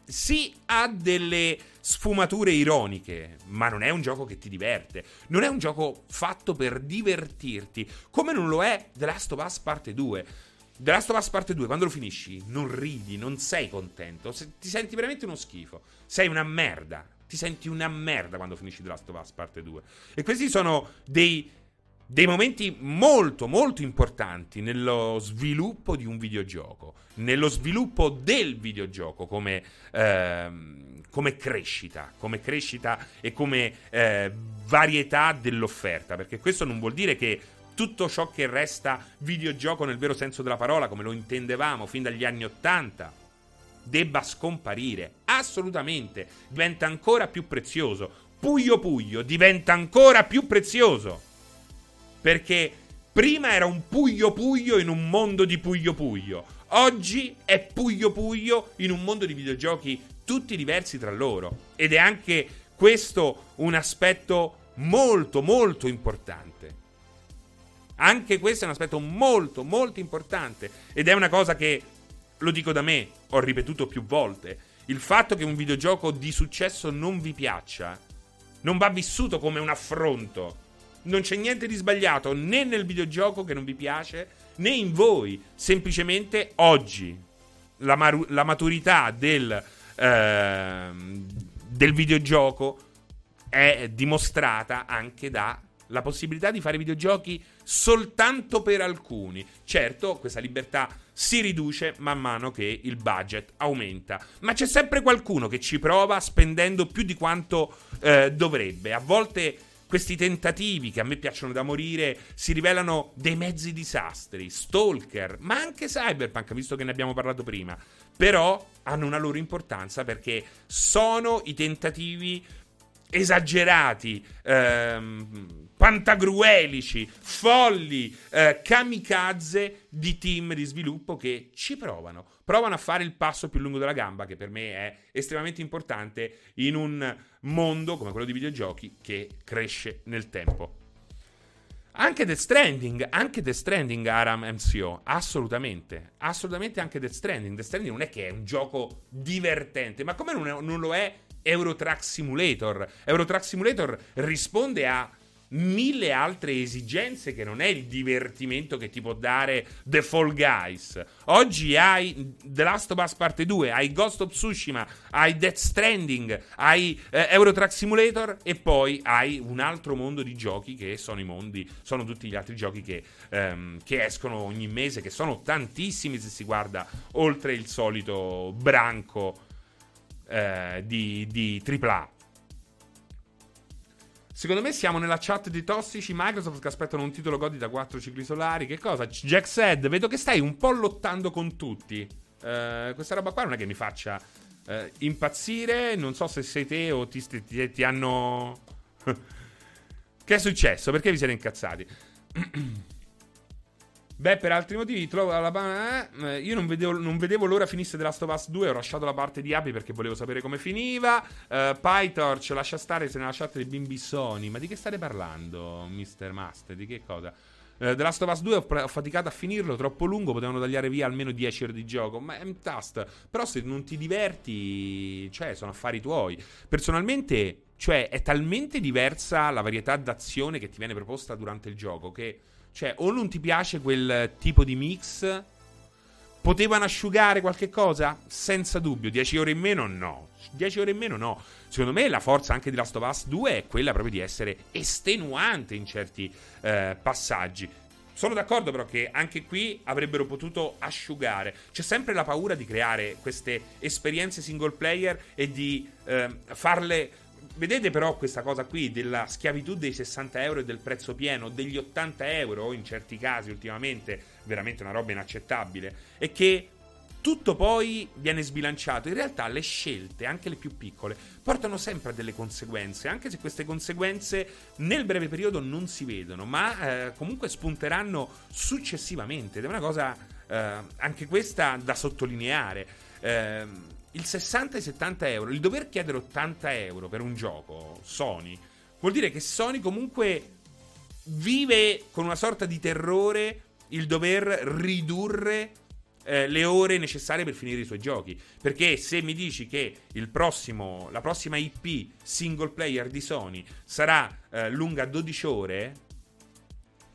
sì ha delle sfumature ironiche, ma non è un gioco che ti diverte. Non è un gioco fatto per divertirti, come non lo è The Last of Us Parte 2. The Last of Us Parte 2, quando lo finisci, non ridi, non sei contento, ti senti veramente uno schifo. Sei una merda. Ti senti una merda quando finisci The Last of Us Parte 2. E questi sono dei, dei momenti molto, molto importanti nello sviluppo di un videogioco, nello sviluppo del videogioco come, ehm, come crescita, come crescita e come eh, varietà dell'offerta. Perché questo non vuol dire che tutto ciò che resta videogioco nel vero senso della parola, come lo intendevamo fin dagli anni Ottanta, debba scomparire. Assolutamente. Diventa ancora più prezioso. Puglio Puglio diventa ancora più prezioso. Perché Prima era un puglio puglio in un mondo di puglio puglio. Oggi è puglio puglio in un mondo di videogiochi tutti diversi tra loro. Ed è anche questo un aspetto molto molto importante. Anche questo è un aspetto molto molto importante ed è una cosa che lo dico da me, ho ripetuto più volte. Il fatto che un videogioco di successo non vi piaccia non va vissuto come un affronto non c'è niente di sbagliato né nel videogioco che non vi piace né in voi. Semplicemente oggi la, maru- la maturità del, eh, del videogioco è dimostrata anche dalla possibilità di fare videogiochi soltanto per alcuni. Certo, questa libertà si riduce man mano che il budget aumenta, ma c'è sempre qualcuno che ci prova spendendo più di quanto eh, dovrebbe. A volte questi tentativi che a me piacciono da morire si rivelano dei mezzi disastri, Stalker, ma anche Cyberpunk, visto che ne abbiamo parlato prima. Però hanno una loro importanza perché sono i tentativi esagerati, ehm, pantagruelici, folli, eh, kamikaze di team di sviluppo che ci provano. Provano a fare il passo più lungo della gamba, che per me è estremamente importante in un mondo come quello di videogiochi che cresce nel tempo. Anche Death Stranding, anche Death Stranding Aram MCO, assolutamente, assolutamente anche Death Stranding. Death Stranding non è che è un gioco divertente, ma come non, è, non lo è Eurotrack Simulator? Eurotrack Simulator risponde a mille altre esigenze che non è il divertimento che ti può dare The Fall Guys. Oggi hai The Last of Us Parte 2, hai Ghost of Tsushima, hai Death Stranding, hai eh, Eurotrack Simulator e poi hai un altro mondo di giochi che sono i mondi, sono tutti gli altri giochi che, ehm, che escono ogni mese, che sono tantissimi se si guarda oltre il solito branco eh, di, di AAA. Secondo me siamo nella chat di tossici Microsoft che aspettano un titolo godi da 4 cicli solari. Che cosa? Jack said, vedo che stai un po' lottando con tutti. Uh, questa roba qua non è che mi faccia uh, impazzire. Non so se sei te o ti, ti, ti hanno... che è successo? Perché vi siete incazzati? Beh, per altri motivi, trovo la eh, io non vedevo, non vedevo, l'ora finisse The Last of Us 2. Ho lasciato la parte di Api perché volevo sapere come finiva. Uh, PyTorch lascia stare se nella chat dei bimbi Sony. Ma di che state parlando, Mr. Master? Di che cosa? Uh, The Last of Us 2 ho, ho, faticato a finirlo, troppo lungo, potevano tagliare via almeno 10 ore di gioco. Ma è un task. Però se non ti diverti, cioè, sono affari tuoi. Personalmente, cioè, è talmente diversa la varietà d'azione che ti viene proposta durante il gioco che cioè, o non ti piace quel tipo di mix. Potevano asciugare qualche cosa? Senza dubbio. 10 ore in meno? No. 10 ore in meno? No. Secondo me la forza anche di Last of Us 2 è quella proprio di essere estenuante in certi eh, passaggi. Sono d'accordo però che anche qui avrebbero potuto asciugare. C'è sempre la paura di creare queste esperienze single player e di eh, farle Vedete però questa cosa qui della schiavitù dei 60 euro e del prezzo pieno, degli 80 euro in certi casi ultimamente, veramente una roba inaccettabile, e che tutto poi viene sbilanciato. In realtà le scelte, anche le più piccole, portano sempre a delle conseguenze, anche se queste conseguenze nel breve periodo non si vedono, ma eh, comunque spunteranno successivamente ed è una cosa eh, anche questa da sottolineare. Eh, il 60 e 70 euro, il dover chiedere 80 euro per un gioco Sony, vuol dire che Sony comunque vive con una sorta di terrore il dover ridurre eh, le ore necessarie per finire i suoi giochi. Perché se mi dici che prossimo, la prossima IP single player di Sony sarà eh, lunga 12 ore,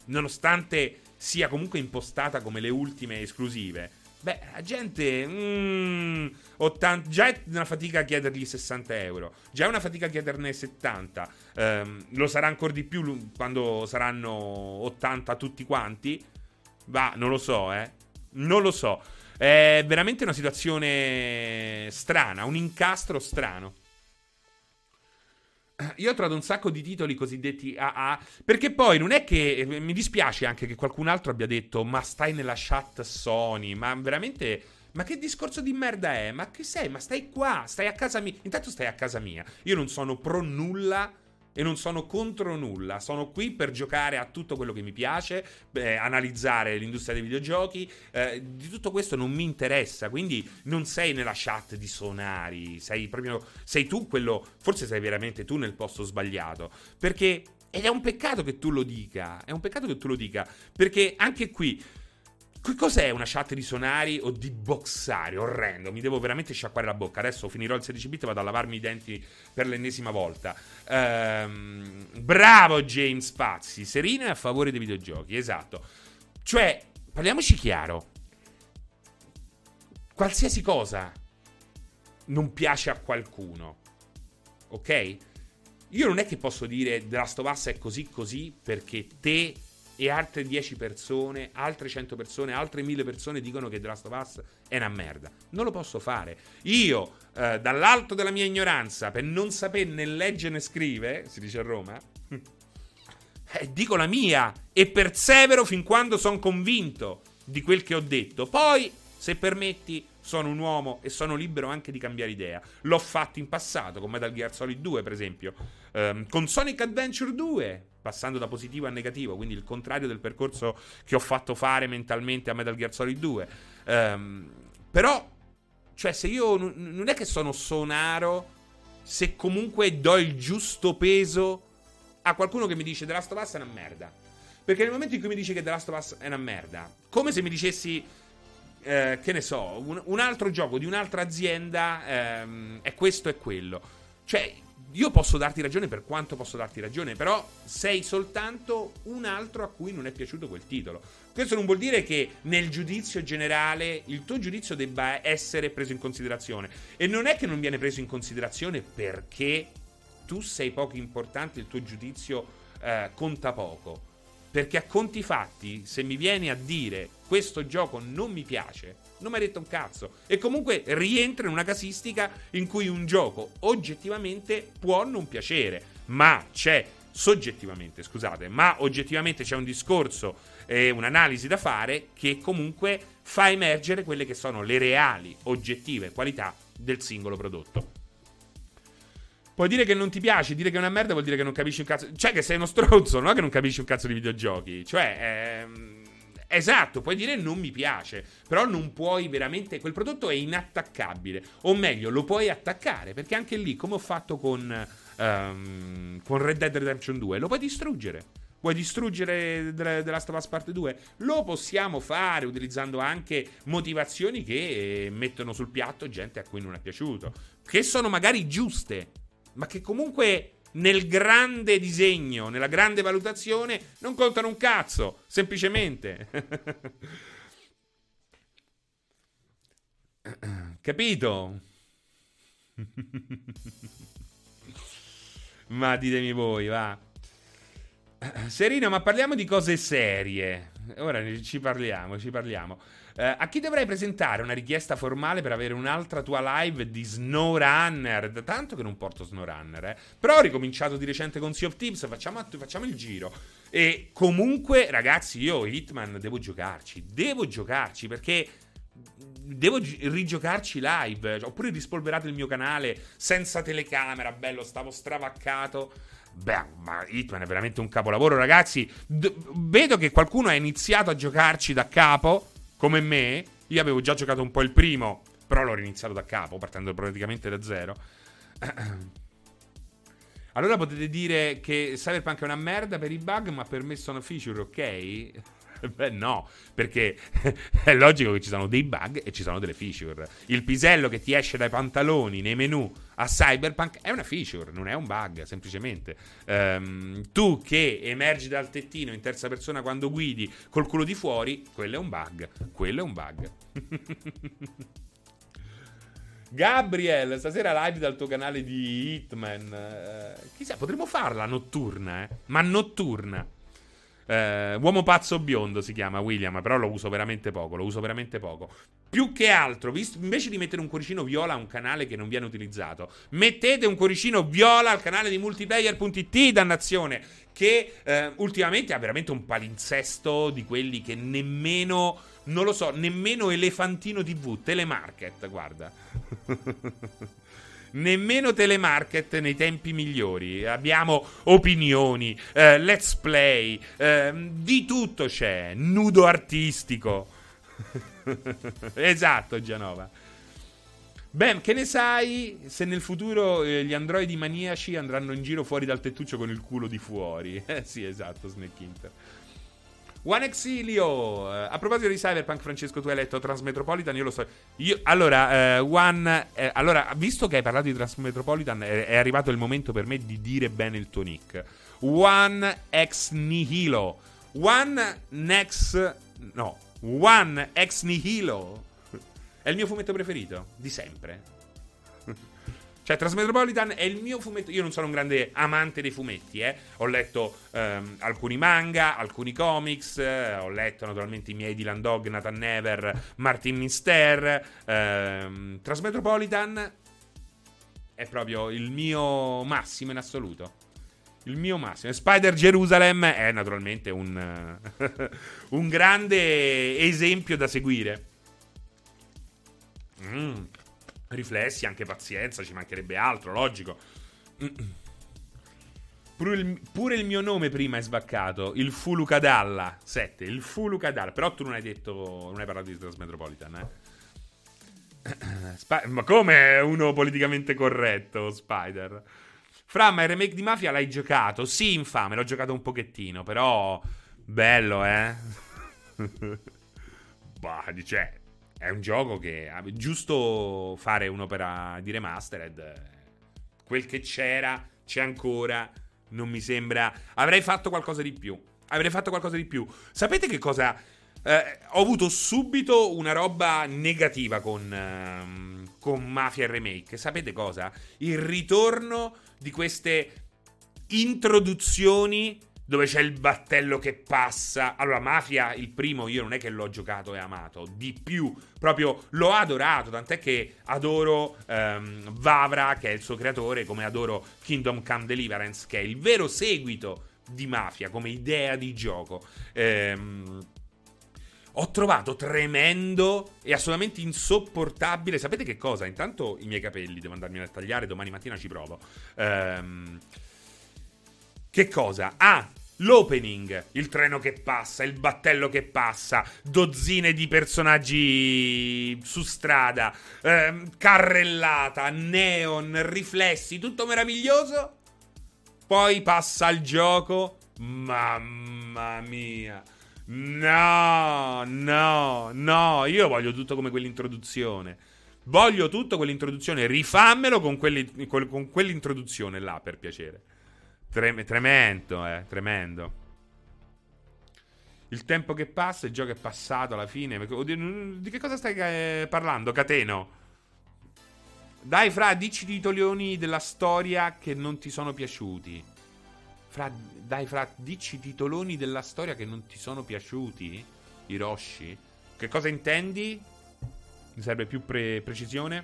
nonostante sia comunque impostata come le ultime esclusive, Beh, la gente. Mm, 80, già è una fatica chiedergli 60 euro. Già è una fatica chiederne 70. Um, lo sarà ancora di più quando saranno 80 tutti quanti. Va, non lo so, eh. Non lo so. È veramente una situazione strana, un incastro strano. Io ho trovato un sacco di titoli cosiddetti AA, perché poi non è che mi dispiace anche che qualcun altro abbia detto "Ma stai nella chat Sony", ma veramente ma che discorso di merda è? Ma che sei? Ma stai qua, stai a casa mia. Intanto stai a casa mia. Io non sono pro nulla e non sono contro nulla. Sono qui per giocare a tutto quello che mi piace, eh, analizzare l'industria dei videogiochi. Eh, di tutto questo non mi interessa. Quindi non sei nella chat di Sonari. Sei proprio. Sei tu quello. Forse sei veramente tu nel posto sbagliato. Perché. Ed è un peccato che tu lo dica. È un peccato che tu lo dica. Perché anche qui Cos'è una chat di sonari o di boxari? Orrendo, mi devo veramente sciacquare la bocca. Adesso finirò il 16 bit e vado a lavarmi i denti per l'ennesima volta. Ehm, bravo James Pazzi, Serino è a favore dei videogiochi, esatto. Cioè, parliamoci chiaro. Qualsiasi cosa non piace a qualcuno, ok? Io non è che posso dire The Last of Us è così così perché te e altre 10 persone, altre 100 persone, altre 1000 persone dicono che The Last of Us è una merda. Non lo posso fare. Io, eh, dall'alto della mia ignoranza, per non sapere né leggere né scrivere, si dice a Roma, eh, dico la mia e persevero fin quando sono convinto di quel che ho detto. Poi, se permetti, sono un uomo e sono libero anche di cambiare idea. L'ho fatto in passato con Metal Gear Solid 2, per esempio, um, con Sonic Adventure 2, passando da positivo a negativo, quindi il contrario del percorso che ho fatto fare mentalmente a Metal Gear Solid 2. Um, ehm, però, cioè, se io n- non è che sono sonaro, se comunque do il giusto peso a qualcuno che mi dice The Last of Us è una merda. Perché nel momento in cui mi dice che The Last of Us è una merda, come se mi dicessi eh, che ne so, un, un, altro gioco di un'altra azienda ehm, è questo e quello. Cioè, io posso darti ragione per quanto posso darti ragione, però sei soltanto un altro a cui non è piaciuto quel titolo. Questo non vuol dire che nel giudizio generale il tuo giudizio debba essere preso in considerazione. E non è che non viene preso in considerazione perché tu sei poco importante, il tuo giudizio eh, conta poco. Perché a conti fatti, se mi vieni a dire questo gioco non mi piace, non mi hai detto un cazzo. E comunque rientra in una casistica in cui un gioco oggettivamente può non piacere, ma c'è soggettivamente, scusate, ma oggettivamente c'è un discorso e un'analisi da fare che comunque fa emergere quelle che sono le reali, oggettive qualità del singolo prodotto. Puoi dire che non ti piace, dire che è una merda vuol dire che non capisci un cazzo. Cioè, che sei uno stronzo, no? Che non capisci un cazzo di videogiochi. Cioè, ehm, esatto, puoi dire non mi piace, però non puoi veramente. Quel prodotto è inattaccabile. O meglio, lo puoi attaccare, perché anche lì, come ho fatto con, um, con Red Dead Redemption 2, lo puoi distruggere. Vuoi distruggere The Last of Us Part 2? Lo possiamo fare utilizzando anche motivazioni che mettono sul piatto gente a cui non è piaciuto. Che sono magari giuste ma che comunque nel grande disegno, nella grande valutazione, non contano un cazzo, semplicemente. Capito? ma ditemi voi, va. Serino, ma parliamo di cose serie. Ora ci parliamo, ci parliamo. Uh, a chi dovrei presentare una richiesta formale per avere un'altra tua live di SnowRunner? Da tanto che non porto SnowRunner, eh. Però ho ricominciato di recente con Sea of Thieves, facciamo, facciamo il giro. E comunque, ragazzi, io Hitman devo giocarci. Devo giocarci perché devo gi- rigiocarci live. Ho pure rispolverato il mio canale senza telecamera, bello, stavo stravaccato. Beh, ma Hitman è veramente un capolavoro, ragazzi. D- vedo che qualcuno ha iniziato a giocarci da capo come me, io avevo già giocato un po' il primo, però l'ho riniziato da capo, partendo praticamente da zero. Allora potete dire che Cyberpunk è una merda per i bug, ma per me sono feature, ok? Beh, no, perché è logico che ci sono dei bug e ci sono delle feature. Il pisello che ti esce dai pantaloni nei menu a Cyberpunk è una feature, non è un bug, semplicemente. Um, tu che emergi dal tettino in terza persona quando guidi col culo di fuori, quello è un bug. Quello è un bug. Gabriel, stasera live dal tuo canale di Hitman. Uh, chissà, potremmo farla notturna, eh? Ma notturna. Eh, uomo pazzo biondo si chiama William, però lo uso veramente poco, lo uso veramente poco. Più che altro, visto, invece di mettere un cuoricino viola a un canale che non viene utilizzato, mettete un cuoricino viola al canale di multiplayer.it, dannazione, che eh, ultimamente ha veramente un palinsesto di quelli che nemmeno, non lo so, nemmeno Elefantino TV, Telemarket, guarda. nemmeno telemarket nei tempi migliori. Abbiamo opinioni, eh, let's play, eh, di tutto c'è, nudo artistico. esatto, Gianova. Beh, che ne sai se nel futuro eh, gli androidi maniaci andranno in giro fuori dal tettuccio con il culo di fuori? Eh sì, esatto, Snake Inter. One Exilio. Uh, a proposito di Cyberpunk, Francesco, tu hai letto Transmetropolitan? Io lo so. Io, allora, uh, One. Eh, allora, visto che hai parlato di Transmetropolitan, è, arrivato il momento per me di dire bene il tuo nick. One Ex Nihilo. One Next. No. One Ex Nihilo. È il mio fumetto preferito. Di sempre. Cioè, Transmetropolitan è il mio fumetto. Io non sono un grande amante dei fumetti, eh. Ho letto ehm, alcuni manga, alcuni comics. Eh, ho letto naturalmente i miei Dylan Dog, Nathan Never, Martin Mister. Ehm, Transmetropolitan è proprio il mio massimo in assoluto. Il mio massimo. Spider Jerusalem è naturalmente un, un grande esempio da seguire. Mmm riflessi, anche pazienza, ci mancherebbe altro, logico. Pure il, pure il, mio nome prima è svaccato, il Fulucadalla 7, il Fulucadalla, però tu non hai detto, non hai parlato di Transmetropolitan, eh? Sp- ma come uno politicamente corretto, Spider? Fra, ma il remake di Mafia l'hai giocato? Sì, infame, l'ho giocato un pochettino, però bello, eh? bah, dice, è un gioco che giusto fare un'opera di remastered. Quel che c'era, c'è ancora. Non mi sembra. Avrei fatto qualcosa di più. Avrei fatto qualcosa di più. Sapete che cosa? Eh, ho avuto subito una roba negativa con, uh, con Mafia Remake. Sapete cosa? Il ritorno di queste introduzioni dove c'è il battello che passa. Allora, Mafia, il primo, io non è che l'ho giocato e amato, di più, proprio l'ho adorato, tant'è che adoro um, Vavra, che è il suo creatore, come adoro Kingdom Come Deliverance, che è il vero seguito di Mafia, come idea di gioco. Ehm ho trovato tremendo e assolutamente insopportabile. Sapete che cosa? Intanto i miei capelli devo andarmi a tagliare, domani mattina ci provo. Ehm, che cosa? Ah, L'opening, il treno che passa, il battello che passa, dozzine di personaggi su strada, ehm, carrellata, neon, riflessi, tutto meraviglioso. Poi passa il gioco. Mamma mia. No, no, no. Io voglio tutto come quell'introduzione. Voglio tutto quell'introduzione. Rifammelo con, quelli, con quell'introduzione là, per piacere. Trem- tremendo, eh, tremendo. Il tempo che passa, il gioco è passato alla fine. Di che cosa stai eh, parlando, Cateno? Dai, Fra, dici titoloni della storia che non ti sono piaciuti. Fra, dai, Fra, dici titoloni della storia che non ti sono piaciuti. Hiroshi. Che cosa intendi? Mi serve più pre- precisione.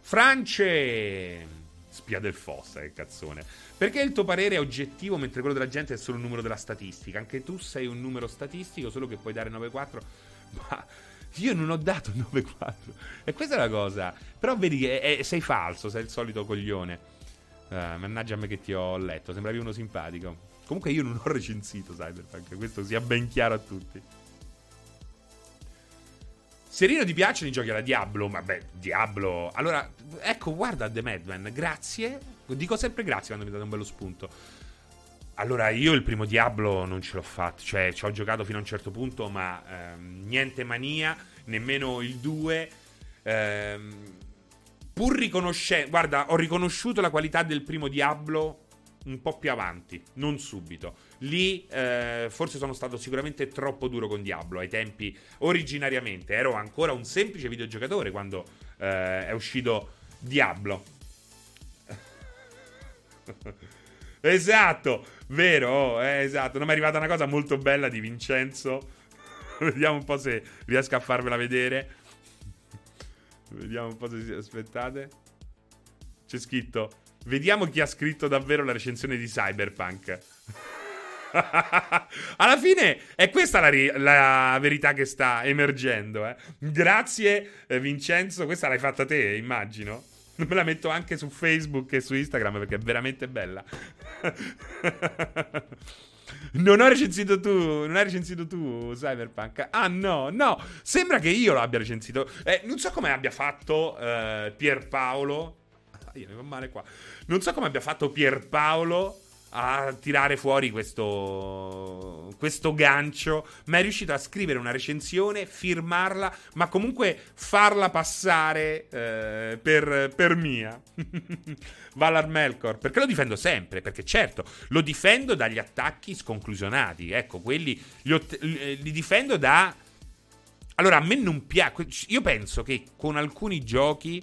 France! Spia del Fossa, che cazzone. Perché il tuo parere è oggettivo mentre quello della gente è solo un numero della statistica? Anche tu sei un numero statistico, solo che puoi dare 9-4. Ma io non ho dato 9-4. E questa è la cosa. Però vedi che è, è, sei falso, sei il solito coglione. Uh, mannaggia a me che ti ho letto, sembravi uno simpatico. Comunque io non ho recensito Cyberpunk, questo sia ben chiaro a tutti. Serino ti piacciono i giochi alla Diablo? Vabbè, Diablo. Allora, ecco, guarda The Madman, grazie. Dico sempre grazie quando mi date un bello spunto. Allora, io il primo Diablo non ce l'ho fatto, cioè ci ho giocato fino a un certo punto, ma ehm, niente mania, nemmeno il 2. Ehm, pur riconoscendo, guarda, ho riconosciuto la qualità del primo Diablo un po' più avanti, non subito. Lì eh, forse sono stato sicuramente troppo duro con Diablo ai tempi originariamente. Ero ancora un semplice videogiocatore quando eh, è uscito Diablo. esatto, vero, oh, eh, esatto. Non mi è arrivata una cosa molto bella di Vincenzo. Vediamo un po' se riesco a farvela vedere. Vediamo un po' se aspettate. C'è scritto Vediamo chi ha scritto davvero la recensione di Cyberpunk. Alla fine è questa la, ri- la, verità che sta emergendo. Eh. Grazie, eh, Vincenzo. Questa l'hai fatta te, immagino. Me la metto anche su Facebook e su Instagram perché è veramente bella. Non ho recensito tu, non hai recensito tu Cyberpunk. Ah no, no, sembra che io l'abbia recensito. Eh, non so come abbia fatto eh, Pierpaolo. Io mi fa male qua. Non so come abbia fatto Pierpaolo a tirare fuori questo, questo gancio, ma è riuscito a scrivere una recensione, firmarla, ma comunque farla passare eh, per, per, mia. Valar Melkor, perché lo difendo sempre, perché certo, lo difendo dagli attacchi sconclusionati, ecco, quelli li, ott- li difendo da... Allora, a me non piace, io penso che con alcuni giochi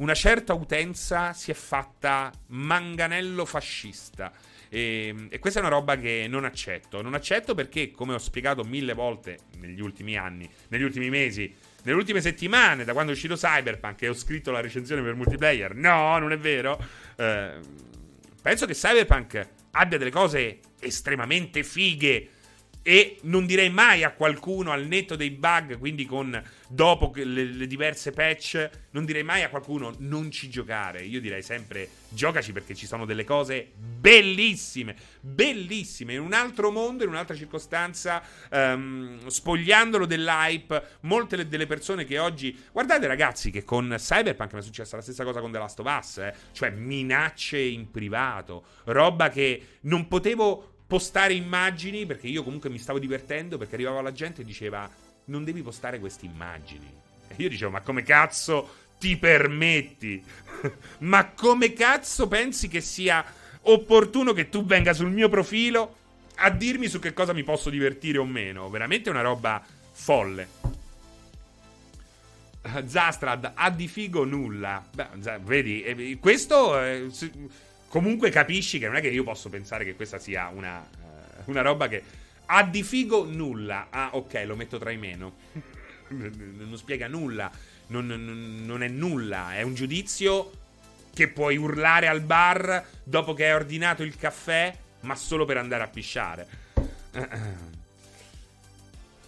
una certa utenza si è fatta manganello fascista. E, ehm, e, questa è una roba che non accetto. Non accetto perché, come ho spiegato mille volte negli ultimi anni, negli ultimi mesi, nelle ultime settimane, da quando è uscito Cyberpunk e ho scritto la recensione per multiplayer, no, non è vero. Eh, penso che Cyberpunk abbia delle cose estremamente fighe e non direi mai a qualcuno al netto dei bug, quindi con dopo le, le, diverse patch, non direi mai a qualcuno non ci giocare. Io direi sempre giocaci perché ci sono delle cose bellissime, bellissime, in un altro mondo, in un'altra circostanza, um, spogliandolo dell'hype. Molte le, delle persone che oggi... Guardate ragazzi che con Cyberpunk mi è successa la stessa cosa con The Last of Us, eh? cioè minacce in privato, roba che non potevo postare immagini perché io comunque mi stavo divertendo perché arrivava la gente e diceva non devi postare queste immagini. E io dicevo ma come cazzo ti permetti? ma come cazzo pensi che sia opportuno che tu venga sul mio profilo a dirmi su che cosa mi posso divertire o meno? Veramente una roba folle. Zastrad ha di figo nulla. Beh, vedi, eh, questo... Eh, comunque capisci che non è che io posso pensare che questa sia una, uh, una roba che ha di figo nulla. Ah, ok, lo metto tra i meno. non spiega nulla. Non, non, non, è nulla. È un giudizio che puoi urlare al bar dopo che hai ordinato il caffè, ma solo per andare a pisciare.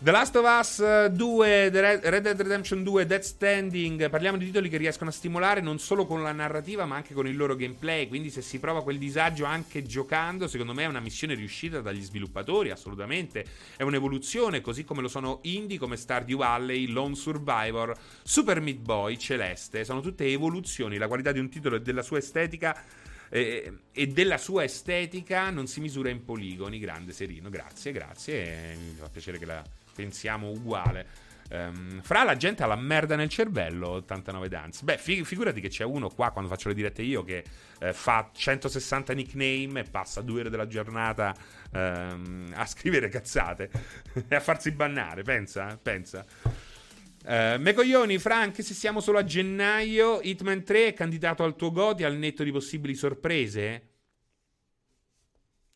The Last of Us 2, Red Dead Redemption 2, Dead Standing, parliamo di titoli che riescono a stimolare non solo con la narrativa ma anche con il loro gameplay, quindi se si prova quel disagio anche giocando, secondo me è una missione riuscita dagli sviluppatori, assolutamente, è un'evoluzione, così come lo sono indie come Stardew Valley, Lone Survivor, Super Meat Boy, Celeste, sono tutte evoluzioni, la qualità di un titolo e della sua estetica eh, e della sua estetica non si misura in poligoni. Grande Serino, grazie, grazie. mi fa piacere che la pensiamo uguale. Um, fra la gente ha la merda nel cervello 89 Dance. Beh, fig- figurati che c'è uno qua quando faccio le dirette io che eh, fa 160 nickname e passa due ore della giornata um, a scrivere cazzate e a farsi bannare. Pensa, pensa. Uh, me coglioni, Frank, se siamo solo a gennaio, Hitman 3 è candidato al tuo goti al netto di possibili sorprese?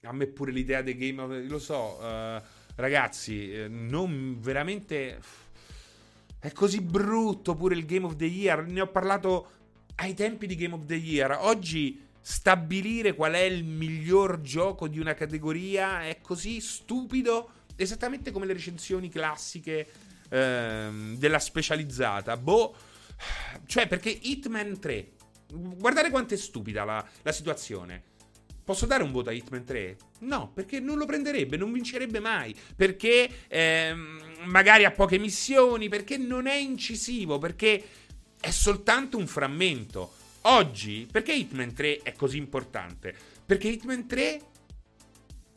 A me pure l'idea dei game of... Lo so, uh, ragazzi, eh, non veramente. È così brutto pure il Game of the Year. Ne ho parlato ai tempi di Game of the Year. Oggi stabilire qual è il miglior gioco di una categoria è così stupido. Esattamente come le recensioni classiche ehm, della specializzata. Boh. Cioè, perché Hitman 3. Guardate quanto è stupida la, la situazione. Posso dare un voto a Hitman 3? No, perché non lo prenderebbe, non vincerebbe mai. Perché ehm, magari ha poche missioni, perché non è incisivo, perché è soltanto un frammento. Oggi, perché Hitman 3 è così importante? Perché Hitman 3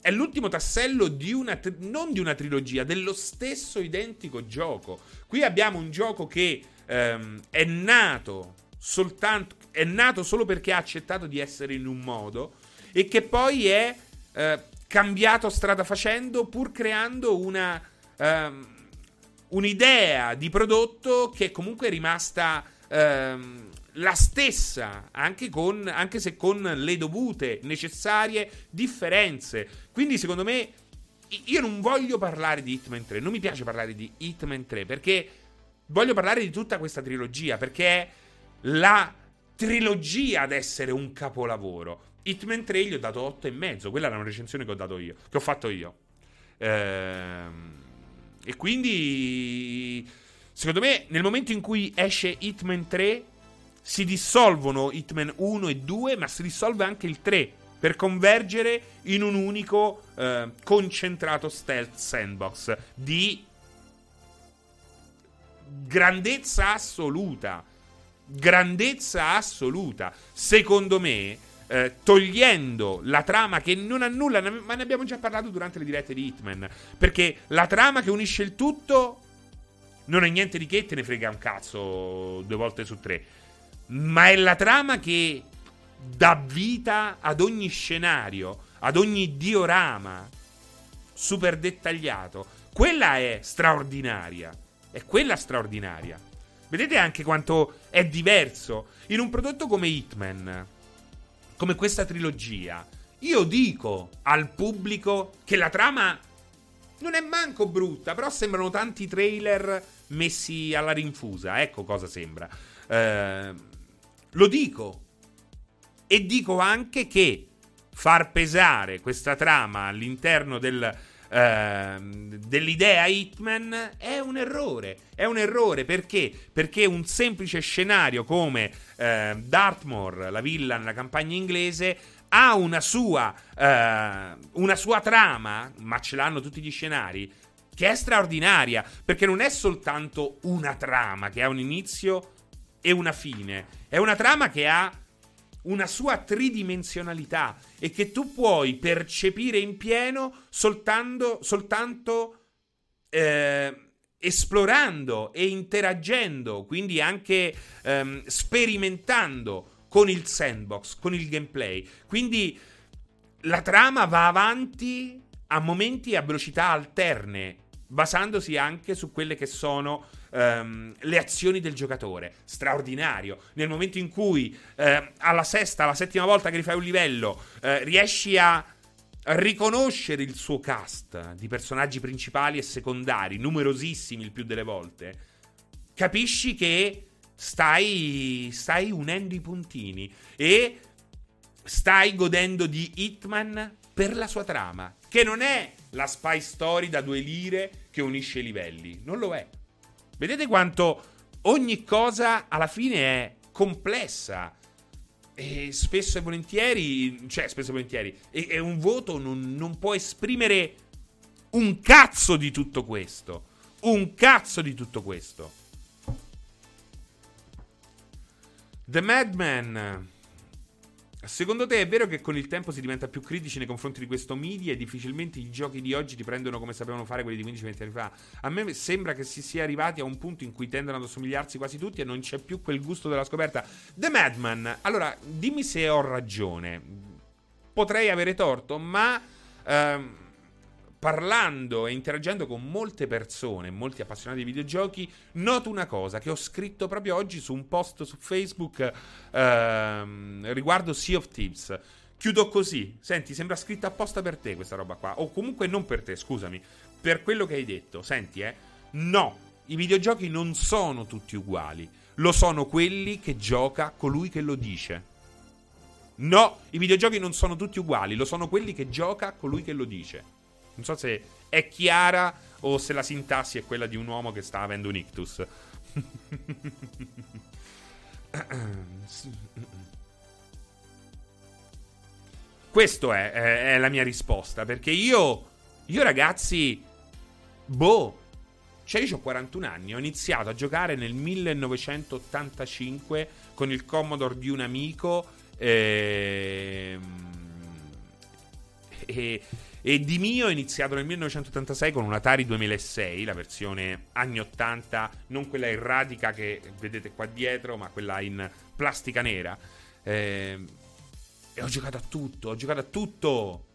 è l'ultimo tassello di una, non di una trilogia, dello stesso identico gioco. Qui abbiamo un gioco che ehm, è nato soltanto, è nato solo perché ha accettato di essere in un modo e che poi è eh, cambiato strada facendo pur creando una, um, un'idea di prodotto che comunque è rimasta um, la stessa, anche, con, anche se con le dovute, necessarie differenze. Quindi secondo me io non voglio parlare di Hitman 3, non mi piace parlare di Hitman 3 perché voglio parlare di tutta questa trilogia, perché è la trilogia ad essere un capolavoro. Hitman 3 gli ho dato 8,5. Quella era una recensione che ho dato io, che ho fatto io. Ehm, e quindi, secondo me, nel momento in cui esce Hitman 3, si dissolvono Hitman 1 e 2, ma si dissolve anche il 3 per convergere in un unico eh, concentrato stealth sandbox di grandezza assoluta. Grandezza assoluta. Secondo me, eh, togliendo la trama che non ha nulla, ma ne abbiamo già parlato durante le dirette di Hitman. Perché la trama che unisce il tutto non è niente di che, te ne frega un cazzo due volte su tre. Ma è la trama che dà vita ad ogni scenario, ad ogni diorama super dettagliato. Quella è straordinaria. È quella straordinaria. Vedete anche quanto è diverso in un prodotto come Hitman, come questa trilogia. Io dico al pubblico che la trama non è manco brutta, però sembrano tanti trailer messi alla rinfusa. Ecco cosa sembra. Eh, lo dico. E dico anche che far pesare questa trama all'interno del, Uh, dell'idea Hitman è un errore. È un errore perché? Perché un semplice scenario come uh, Dartmoor, la villa nella campagna inglese, ha una sua, uh, una sua trama, ma ce l'hanno tutti gli scenari, che è straordinaria. Perché non è soltanto una trama che ha un inizio e una fine, è una trama che ha una sua tridimensionalità e che tu puoi percepire in pieno soltanto, soltanto eh, esplorando e interagendo, quindi anche ehm, sperimentando con il sandbox, con il gameplay. Quindi la trama va avanti a momenti a velocità alterne, basandosi anche su quelle che sono um, le azioni del giocatore. Straordinario. Nel momento in cui uh, alla sesta, alla settima volta che rifai un livello, uh, riesci a riconoscere il suo cast di personaggi principali e secondari, numerosissimi il più delle volte, capisci che stai, stai unendo i puntini e stai godendo di Hitman per la sua trama, che non è la spy story da due lire che unisce i livelli, non lo è. Vedete quanto ogni cosa alla fine è complessa. E spesso e volentieri, cioè spesso e volentieri, e, e un voto non, non può esprimere un cazzo di tutto questo. Un cazzo di tutto questo. The Madman. Secondo te è vero che con il tempo si diventa più critici nei confronti di questo media e difficilmente i giochi di oggi riprendono come sapevano fare quelli di 15-20 anni fa? A me sembra che si sia arrivati a un punto in cui tendono ad assomigliarsi quasi tutti e non c'è più quel gusto della scoperta. The Madman, allora dimmi se ho ragione. Potrei avere torto, ma... Ehm, parlando e interagendo con molte persone, molti appassionati di videogiochi, noto una cosa che ho scritto proprio oggi su un post su Facebook ehm, riguardo Sea of Thieves. Chiudo così. Senti, sembra scritta apposta per te questa roba qua. O comunque non per te, scusami. Per quello che hai detto. Senti, eh. No, i videogiochi non sono tutti uguali. Lo sono quelli che gioca colui che lo dice. No, i videogiochi non sono tutti uguali. Lo sono quelli che gioca colui che lo dice. Non so se è chiara o se la sintassi è quella di un uomo che sta avendo un ictus. Questo è, è, è, la mia risposta. Perché io, io ragazzi, boh, cioè io ho 41 anni, ho iniziato a giocare nel 1985 con il Commodore di un amico. Ehm, e, e di mio ho iniziato nel 1986 con un Atari 2006, la versione anni 80, non quella erratica che vedete qua dietro, ma quella in plastica nera. Eh, e ho giocato a tutto, ho giocato a tutto.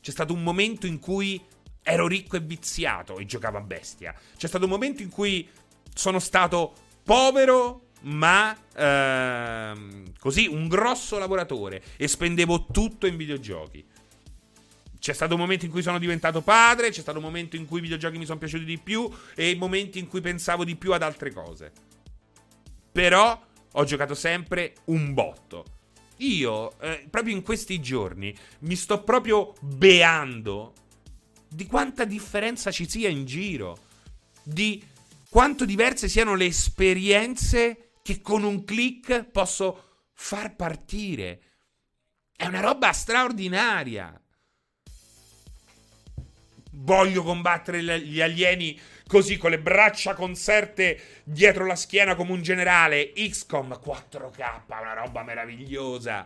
C'è stato un momento in cui ero ricco e viziato e giocavo a bestia. C'è stato un momento in cui sono stato povero ma ehm, così un grosso lavoratore e spendevo tutto in videogiochi. C'è stato un momento in cui sono diventato padre, c'è stato un momento in cui i videogiochi mi sono piaciuti di più e momenti in cui pensavo di più ad altre cose. Però ho giocato sempre un botto. Io, eh, proprio in questi giorni, mi sto proprio beando di quanta differenza ci sia in giro, di quanto diverse siano le esperienze che con un click posso far partire. È una roba straordinaria. Voglio combattere gli alieni così con le braccia conserte dietro la schiena come un generale. XCOM 4K, una roba meravigliosa.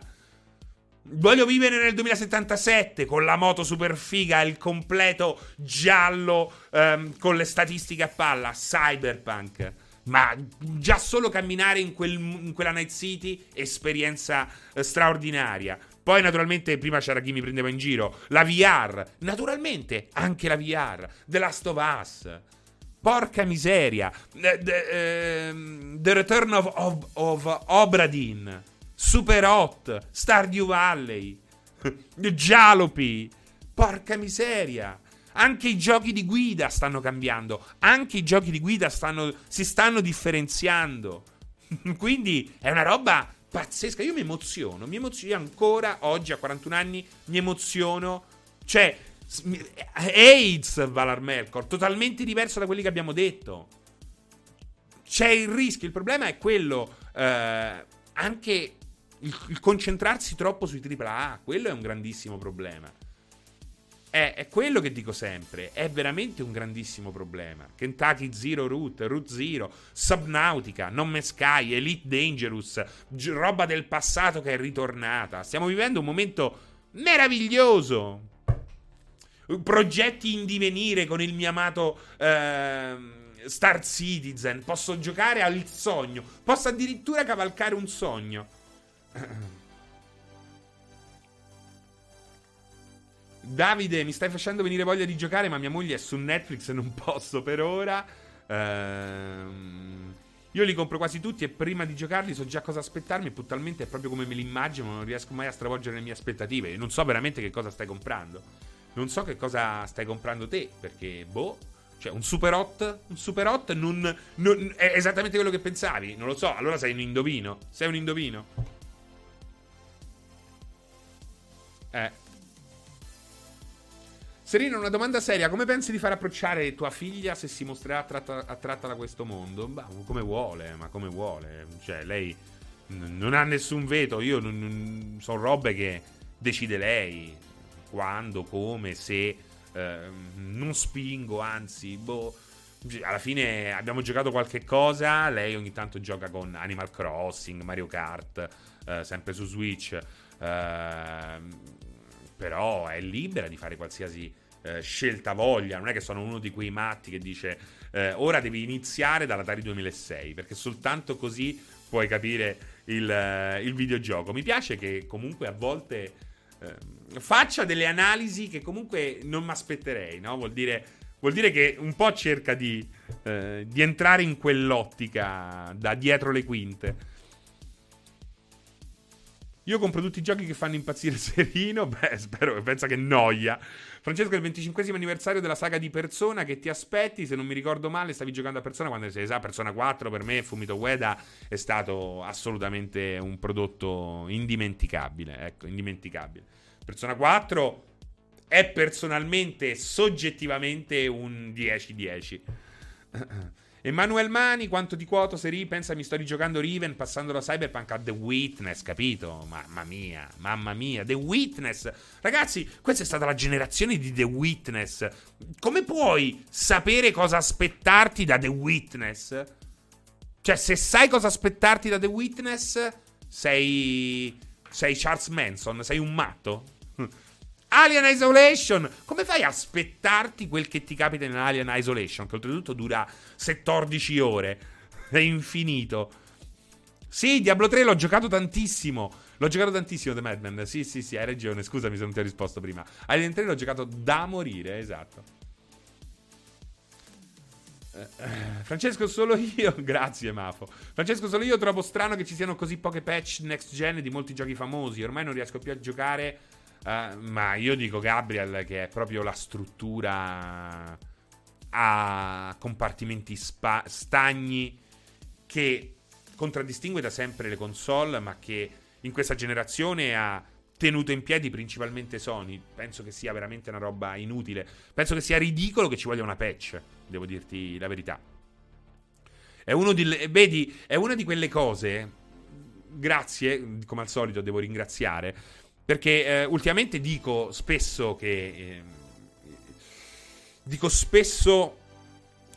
Voglio vivere nel 2077 con la moto super figa, il completo giallo ehm, con le statistiche a palla. Cyberpunk. Ma già solo camminare in, quel, in quella Night City, esperienza eh, straordinaria. Poi, naturalmente, prima c'era chi mi prendeva in giro. La VR. Naturalmente, anche la VR. The Last of Us. Porca miseria. The, the, uh, the Return of, of, of Obradin. Super Hot, Stardew Valley, Jalopy. Porca miseria. Anche i giochi di guida stanno cambiando. Anche i giochi di guida stanno, si stanno differenziando. Quindi è una roba pazzesca. Io mi emoziono. Mi emoziono. Io ancora oggi, a 41 anni, mi emoziono. Cioè, AIDS, Valar Melkor, totalmente diverso da quelli che abbiamo detto. C'è il rischio. Il problema è quello. Eh, anche il, il, concentrarsi troppo sui AAA, quello è un grandissimo problema. È, è, quello che dico sempre, è veramente un grandissimo problema. Kentucky Zero Root, Root Zero, Subnautica, Non Me Sky, Elite Dangerous, g- roba del passato che è ritornata. Stiamo vivendo un momento meraviglioso. Progetti in divenire con il mio amato... Eh, Star Citizen, posso giocare al sogno, posso addirittura cavalcare un sogno. Davide, mi stai facendo venire voglia di giocare, ma mia moglie è su Netflix e non posso per ora. Ehm, io li compro quasi tutti e prima di giocarli so già cosa aspettarmi. Puntualmente è proprio come me li immagino, non riesco mai a stravolgere le mie aspettative. Non so veramente che cosa stai comprando. Non so che cosa stai comprando te, perché boh. Cioè, un super hot, un super hot non, non, è esattamente quello che pensavi. Non lo so, allora sei un indovino. Sei un indovino. Eh. Serena, una domanda seria. Come pensi di far approcciare tua figlia se si mostrerà attratta, attratta da questo mondo? Bah, come vuole, ma come vuole. Cioè, lei n- non ha nessun veto. Io non, non, sono robe che decide lei. Quando, come, se. Eh, non spingo, anzi, boh. Alla fine abbiamo giocato qualche cosa. Lei ogni tanto gioca con Animal Crossing, Mario Kart, eh, sempre su Switch. Eh, però è libera di fare qualsiasi eh, scelta voglia. Non è che sono uno di quei matti che dice eh, ora devi iniziare dall'Atari 2006, perché soltanto così puoi capire il, eh, il videogioco. Mi piace che comunque a volte eh, faccia delle analisi che comunque non mi aspetterei, no? Vuol dire, vuol dire, che un po' cerca di, eh, di entrare in quell'ottica da dietro le quinte. Io compro tutti i giochi che fanno impazzire Serino. Beh, spero, pensa che noia. Francesco, è il 25 anniversario della saga di Persona. Che ti aspetti? Se non mi ricordo male, stavi giocando a Persona quando sei esatto. Persona 4 per me, Fumito Ueda, è stato assolutamente un prodotto indimenticabile. Ecco, indimenticabile. Persona 4 è personalmente, soggettivamente un 10-10. Emanuel Mani, quanto ti quoto se ripensa, mi sto rigiocando Riven passando da Cyberpunk a The Witness, capito? Mamma mia, mamma mia, The Witness. Ragazzi, questa è stata la generazione di The Witness. Come puoi sapere cosa aspettarti da The Witness? Cioè, se sai cosa aspettarti da The Witness, sei... sei Charles Manson, sei un matto. Alien Isolation! Come fai a aspettarti quel che ti capita in Alien Isolation? Che oltretutto dura 14 ore. È infinito. Sì, Diablo 3 l'ho giocato tantissimo. L'ho giocato tantissimo The Madman. Sì, sì, sì, hai ragione. Scusami se non ti ho risposto prima. Alien 3 l'ho giocato da morire, esatto. Eh, Francesco, solo io. Grazie, Mafo. Francesco, solo io trovo strano che ci siano così poche patch next gen di molti giochi famosi. Ormai non riesco più a giocare Uh, ma io dico Gabriel che è proprio la struttura a compartimenti spa- stagni che contraddistingue da sempre le console, ma che in questa generazione ha tenuto in piedi principalmente Sony. Penso che sia veramente una roba inutile. Penso che sia ridicolo che ci voglia una patch, devo dirti la verità. È di, vedi, è una di quelle cose. Grazie, come al solito devo ringraziare. Perché eh, ultimamente dico spesso che. Eh, dico spesso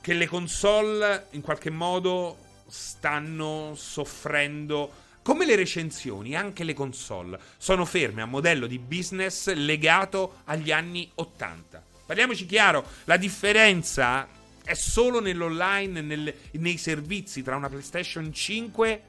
che le console in qualche modo stanno soffrendo. Come le recensioni, anche le console sono ferme a modello di business legato agli anni 80. Parliamoci chiaro, la differenza è solo nell'online, nel, nei servizi tra una PlayStation 5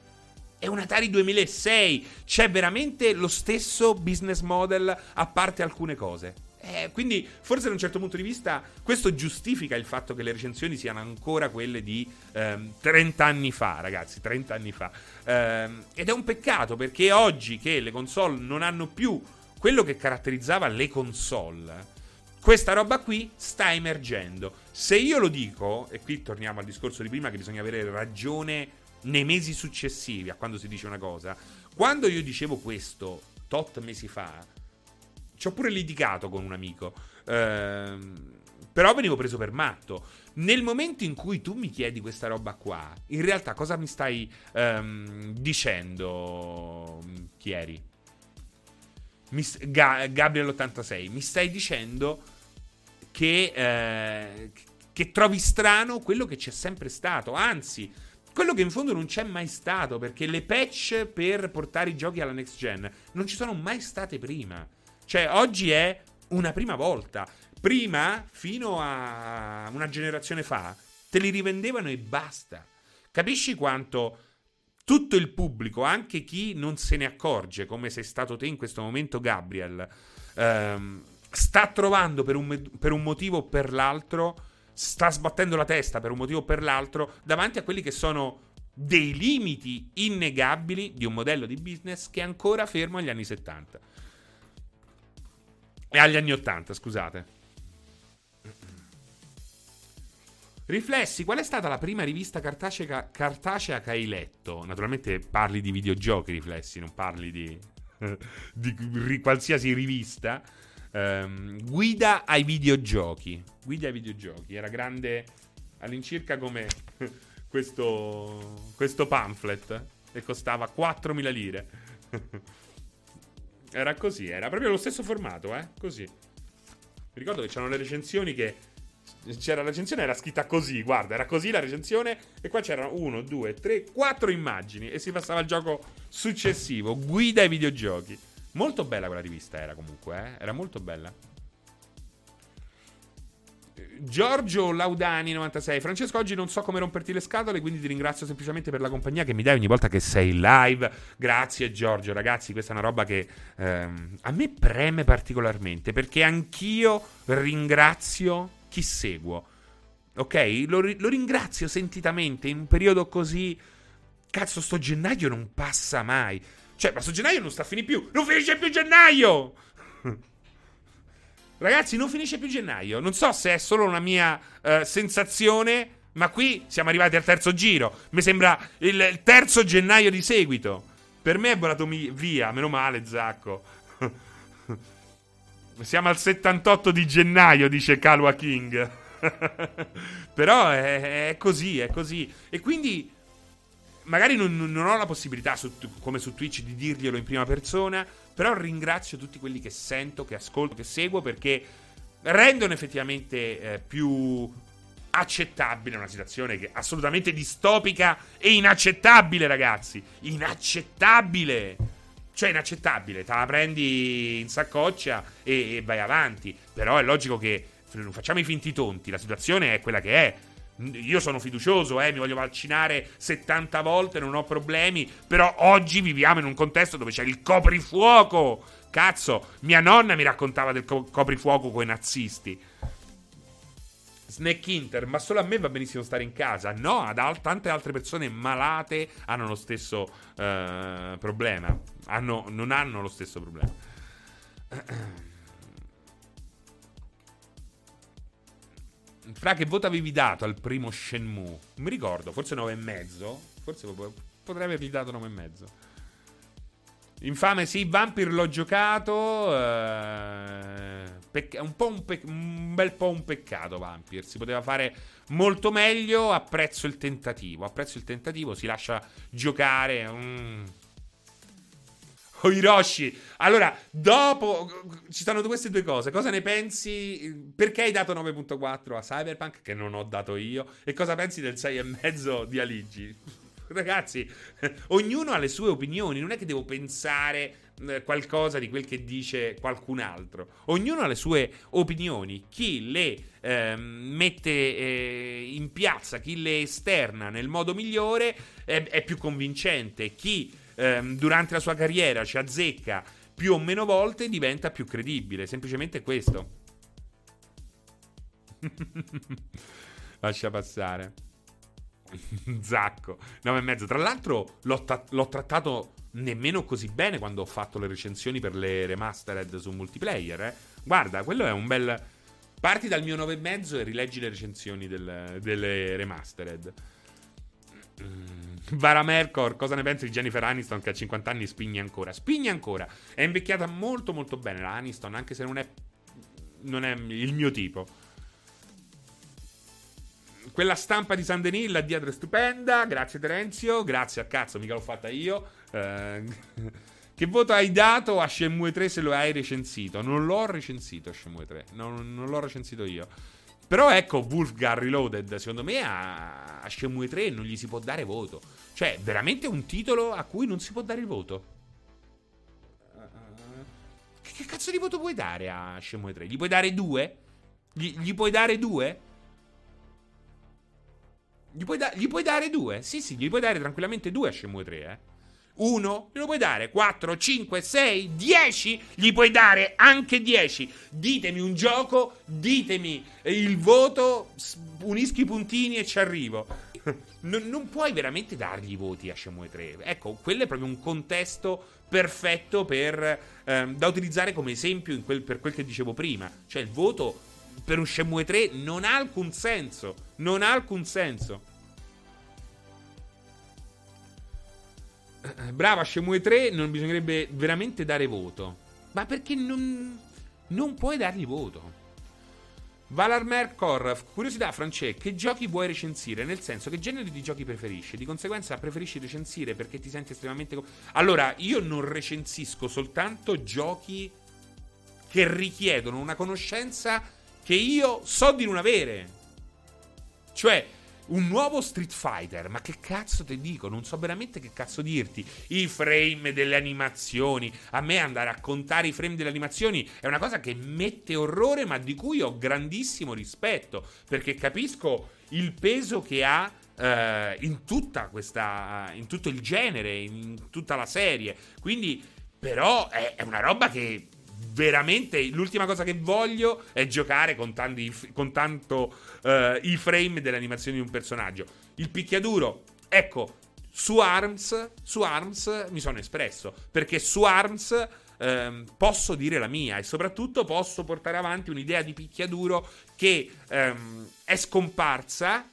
e un Atari 2006. C'è veramente lo stesso business model, a parte alcune cose. Eh, quindi, forse da un certo punto di vista, questo giustifica il fatto che le recensioni siano ancora quelle di ehm, 30 anni fa, ragazzi, 30 anni fa. Ehm, ed è un peccato perché oggi che le console non hanno più quello che caratterizzava le console, questa roba qui sta emergendo. Se io lo dico, e qui torniamo al discorso di prima che bisogna avere ragione nei mesi successivi a quando si dice una cosa, quando io dicevo questo tot mesi fa, ci ho pure litigato con un amico. Ehm, però venivo preso per matto. Nel momento in cui tu mi chiedi questa roba qua, in realtà cosa mi stai ehm, dicendo, Chieri? Ga- Gabriel 86, mi stai dicendo che, eh, che trovi strano quello che c'è sempre stato. Anzi, quello che in fondo non c'è mai stato, perché le patch per portare i giochi alla next gen non ci sono mai state prima. Cioè, oggi è una prima volta. Prima, fino a una generazione fa, te li rivendevano e basta. Capisci quanto tutto il pubblico, anche chi non se ne accorge, come sei stato te in questo momento, Gabriel, ehm, sta trovando per un, per un motivo o per l'altro, sta sbattendo la testa per un motivo o per l'altro, davanti a quelli che sono dei limiti innegabili di un modello di business che è ancora fermo agli anni 70. E agli anni 80, scusate. Riflessi, qual è stata la prima rivista cartacea, cartacea che hai letto? Naturalmente parli di videogiochi, riflessi, non parli di, di, di qualsiasi rivista. Um, guida ai videogiochi. Guida ai videogiochi. Era grande all'incirca come questo, questo pamphlet e costava 4.000 lire. Era così, era proprio lo stesso formato, eh? Così. Mi ricordo che c'erano le recensioni che. C'era la recensione, era scritta così, guarda, era così la recensione. E qua c'erano uno, due, tre, quattro immagini. E si passava al gioco successivo. Guida ai videogiochi. Molto bella quella rivista, era comunque, eh? Era molto bella. Giorgio Laudani 96 Francesco oggi non so come romperti le scatole quindi ti ringrazio semplicemente per la compagnia che mi dai ogni volta che sei live. Grazie Giorgio. Ragazzi questa è una roba che ehm, a me preme particolarmente perché anch'io ringrazio chi seguo ok? Lo, lo ringrazio sentitamente. In un periodo così cazzo sto gennaio non passa mai cioè ma sto gennaio non sta a finire più non finisce più gennaio Ragazzi, non finisce più gennaio. Non so se è solo una mia uh, sensazione, ma qui siamo arrivati al terzo giro. Mi sembra il terzo gennaio di seguito. Per me è volato via, meno male, Zacco. Siamo al 78 di gennaio, dice Kalwa King. Però è, è, così, è così. E quindi magari non, non ho la possibilità, su, come su Twitch, di dirglielo in prima persona. Però ringrazio tutti quelli che sento, che ascolto, che seguo perché rendono effettivamente eh, più accettabile una situazione che è assolutamente distopica e inaccettabile, ragazzi. Inaccettabile. Cioè, inaccettabile. Te la prendi in saccoccia e, e vai avanti. Però è logico che non facciamo i finti tonti. La situazione è quella che è. Io sono fiducioso, eh, mi voglio vaccinare 70 volte, non ho problemi. Però oggi viviamo in un contesto dove c'è il coprifuoco. Cazzo, mia nonna mi raccontava del co- coprifuoco con i nazisti. Snack Inter, ma solo a me va benissimo stare in casa. No, ad al- tante altre persone malate hanno lo stesso uh, problema. Hanno, non hanno lo stesso problema. Fra che voto avevi dato al primo Shenmue? Mi ricordo, forse 9,5. Forse potrei avergli dato 9,5. Infame, sì, Vampir l'ho giocato. Eh, pecc- un, un, pe- un, bel po' un peccato, Vampir. Si poteva fare molto meglio. Apprezzo il tentativo. Apprezzo il tentativo. Si lascia giocare. Mm. Oh, Hiroshi. Allora, dopo ci stanno queste due cose. Cosa ne pensi? Perché hai dato 9.4 a Cyberpunk? Che non ho dato io. E cosa pensi del 6,5 di Aligi? Ragazzi, ognuno ha le sue opinioni, non è che devo pensare eh, qualcosa di quel che dice qualcun altro. Ognuno ha le sue opinioni. Chi le eh, mette eh, in piazza, chi le esterna nel modo migliore è, è più convincente. Chi eh, durante la sua carriera ci azzecca più o meno volte diventa più credibile. Semplicemente questo. Lascia passare. Zacco, 9,5. Tra l'altro l'ho, ta- l'ho, trattato nemmeno così bene quando ho fatto le recensioni per le remastered su multiplayer. Eh. Guarda, quello è un bel... Parti dal mio 9,5 e rileggi le recensioni del, delle remastered. Mm. Vara Mercor, cosa ne pensi di Jennifer Aniston che a 50 anni spinge ancora? Spinge ancora. È invecchiata molto molto bene la Aniston, anche se non è, non è il mio tipo. Quella stampa di San Denis là dietro è stupenda. Grazie Terenzio. Grazie a cazzo, mica l'ho fatta io. Eh, che voto hai dato a Shenmue 3 se lo hai recensito? Non l'ho recensito Shenmue 3. Non, non l'ho recensito io. Però ecco, Wolfgar Reloaded, secondo me a, a Shenmue 3 non gli si può dare voto. Cioè, veramente un titolo a cui non si può dare il voto. Che, che cazzo di voto puoi dare a Shenmue 3? Gli puoi dare due? Gli, gli puoi dare due? Gli puoi, da- gli puoi, dare due? Sì, sì, gli puoi dare tranquillamente due a Shenmue 3, eh. Uno, glielo puoi dare 4, 5, 6, 10, gli puoi dare anche 10. Ditemi un gioco, ditemi il voto, unischi i puntini e ci arrivo. non, non, puoi veramente dargli i voti a Shenmue 3. Ecco, quello è proprio un contesto perfetto per, ehm, da utilizzare come esempio quel, per quel che dicevo prima. Cioè il voto per un Shenmue 3 non ha alcun senso. Non ha alcun senso. Brava, Shenmue 3 non bisognerebbe veramente dare voto. Ma perché non, non puoi dargli voto? Valar Mercor, curiosità Francesco, che giochi vuoi recensire? Nel senso, che genere di giochi preferisci? Di conseguenza preferisci recensire perché ti senti estremamente... Allora, io non recensisco soltanto giochi che richiedono una conoscenza che io so di non avere. Cioè, un nuovo Street Fighter, ma che cazzo ti dico? Non so veramente che cazzo dirti. I frame delle animazioni. A me andare a contare i frame delle animazioni è una cosa che mette orrore, ma di cui ho grandissimo rispetto. Perché capisco il peso che ha uh, in tutta questa. in tutto il genere, in tutta la serie. Quindi, però, è, è una roba che veramente l'ultima cosa che voglio è giocare con, tanti, con tanto uh, i frame delle animazioni di un personaggio. Il picchiaduro, ecco, su ARMS, su ARMS mi sono espresso, perché su ARMS ehm, posso dire la mia e soprattutto posso portare avanti un'idea di picchiaduro che ehm, è scomparsa,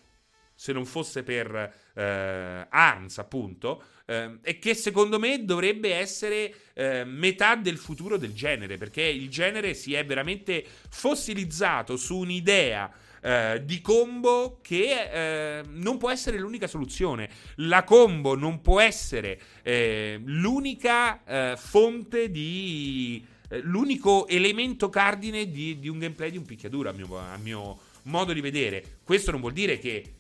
se non fosse per eh, ARMS appunto, eh, e che secondo me dovrebbe essere eh, metà del futuro del genere, perché il genere si è veramente fossilizzato su un'idea eh, di combo che eh, non può essere l'unica soluzione. La combo non può essere eh, l'unica fonte di... Eh, l'unico elemento cardine di, di, un gameplay di un picchiaduro, a mio, a mio modo di vedere. Questo non vuol dire che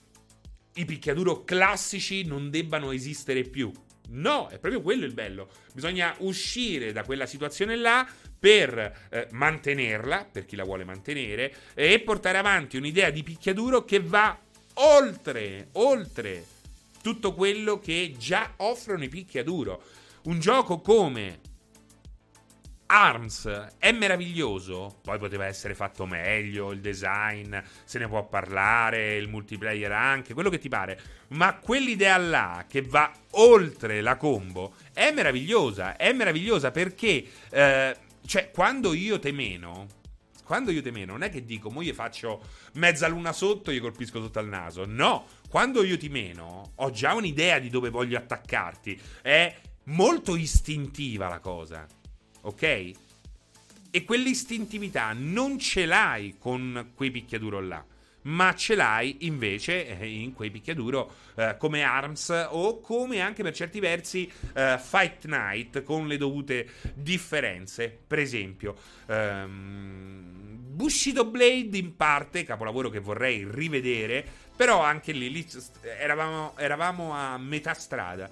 i picchiaduro classici non debbano esistere più. No, è proprio quello il bello. Bisogna uscire da quella situazione là per eh, mantenerla, per chi la vuole mantenere, e portare avanti un'idea di picchiaduro che va oltre, oltre tutto quello che già offrono i picchiaduro. Un gioco come Arms è meraviglioso, poi poteva essere fatto meglio, il design, se ne può parlare, il multiplayer anche, quello che ti pare, ma quell'idea là che va oltre la combo è meravigliosa, è meravigliosa perché, eh, cioè, quando io te meno, quando io te non è che dico, mo io faccio mezza luna sotto e io colpisco sotto al naso, no, quando io ti meno, ho già un'idea di dove voglio attaccarti, è molto istintiva la cosa, ok? E quell'istintività non ce l'hai con quei picchiaduro là ma ce l'hai invece eh, in quei picchiaduro eh, come Arms o come anche per certi versi eh, Fight Night con le dovute differenze. Per esempio, ehm, Bushido Blade in parte, capolavoro che vorrei rivedere, però anche lì, lì eravamo, eravamo a metà strada.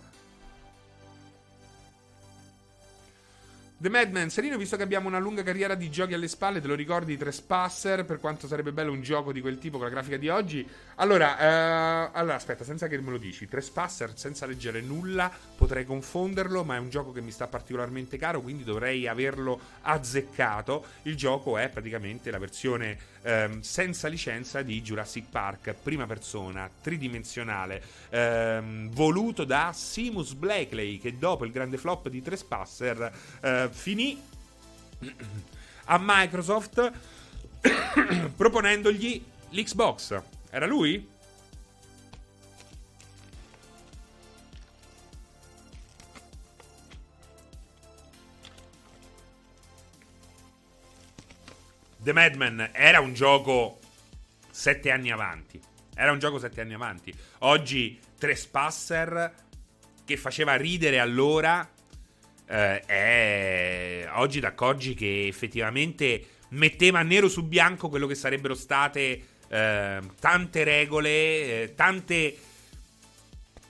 The Madman, Serino, visto che abbiamo una lunga carriera di giochi alle spalle, te lo ricordi di Trespasser? Per quanto sarebbe bello un gioco di quel tipo con la grafica di oggi? Allora, eh, allora aspetta, senza che me lo dici, Trespasser, senza leggere nulla, potrei confonderlo, ma è un gioco che mi sta particolarmente caro, quindi dovrei averlo azzeccato. Il gioco è praticamente la versione ehm, senza licenza di Jurassic Park, prima persona, tridimensionale, ehm, voluto da Simus Blackley, che dopo il grande flop di Trespasser eh, finì a Microsoft proponendogli l'Xbox. Era lui? The Madman era un gioco sette anni avanti. Era un gioco sette anni avanti. Oggi Trespasser, che faceva ridere allora, eh, è... oggi ti accorgi che effettivamente metteva nero su bianco quello che sarebbero state eh, tante regole, eh, tante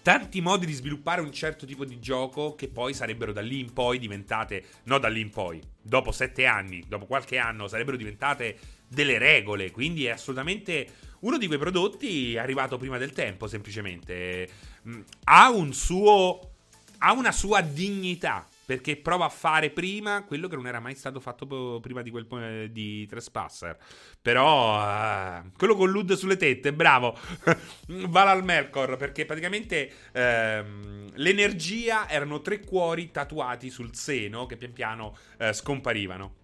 tanti modi di sviluppare un certo tipo di gioco che poi sarebbero da lì in poi diventate, no da lì in poi, dopo sette anni, dopo qualche anno, sarebbero diventate delle regole. Quindi è assolutamente uno di quei prodotti arrivato prima del tempo, semplicemente. Mm, ha un suo. ha una sua dignità. Perché prova a fare prima quello che non era mai stato fatto prima di quel di Trespasser. Però uh, quello con l'UD sulle tette, bravo. Vala al Melkor. Perché praticamente uh, l'energia erano tre cuori tatuati sul seno che pian piano uh, scomparivano.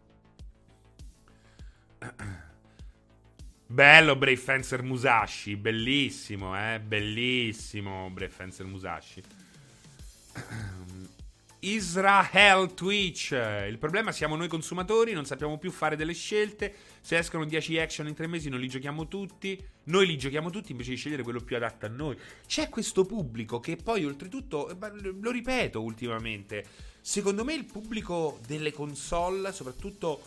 Bello Brave Fencer Musashi, bellissimo, eh, bellissimo Brave Fencer Musashi. Israel Twitch. Il problema siamo noi consumatori, non sappiamo più fare delle scelte. Se escono 10 action in 3 mesi non li giochiamo tutti. Noi li giochiamo tutti invece di scegliere quello più adatto a noi. C'è questo pubblico che poi oltretutto, eh, lo ripeto ultimamente, secondo me il pubblico delle console, soprattutto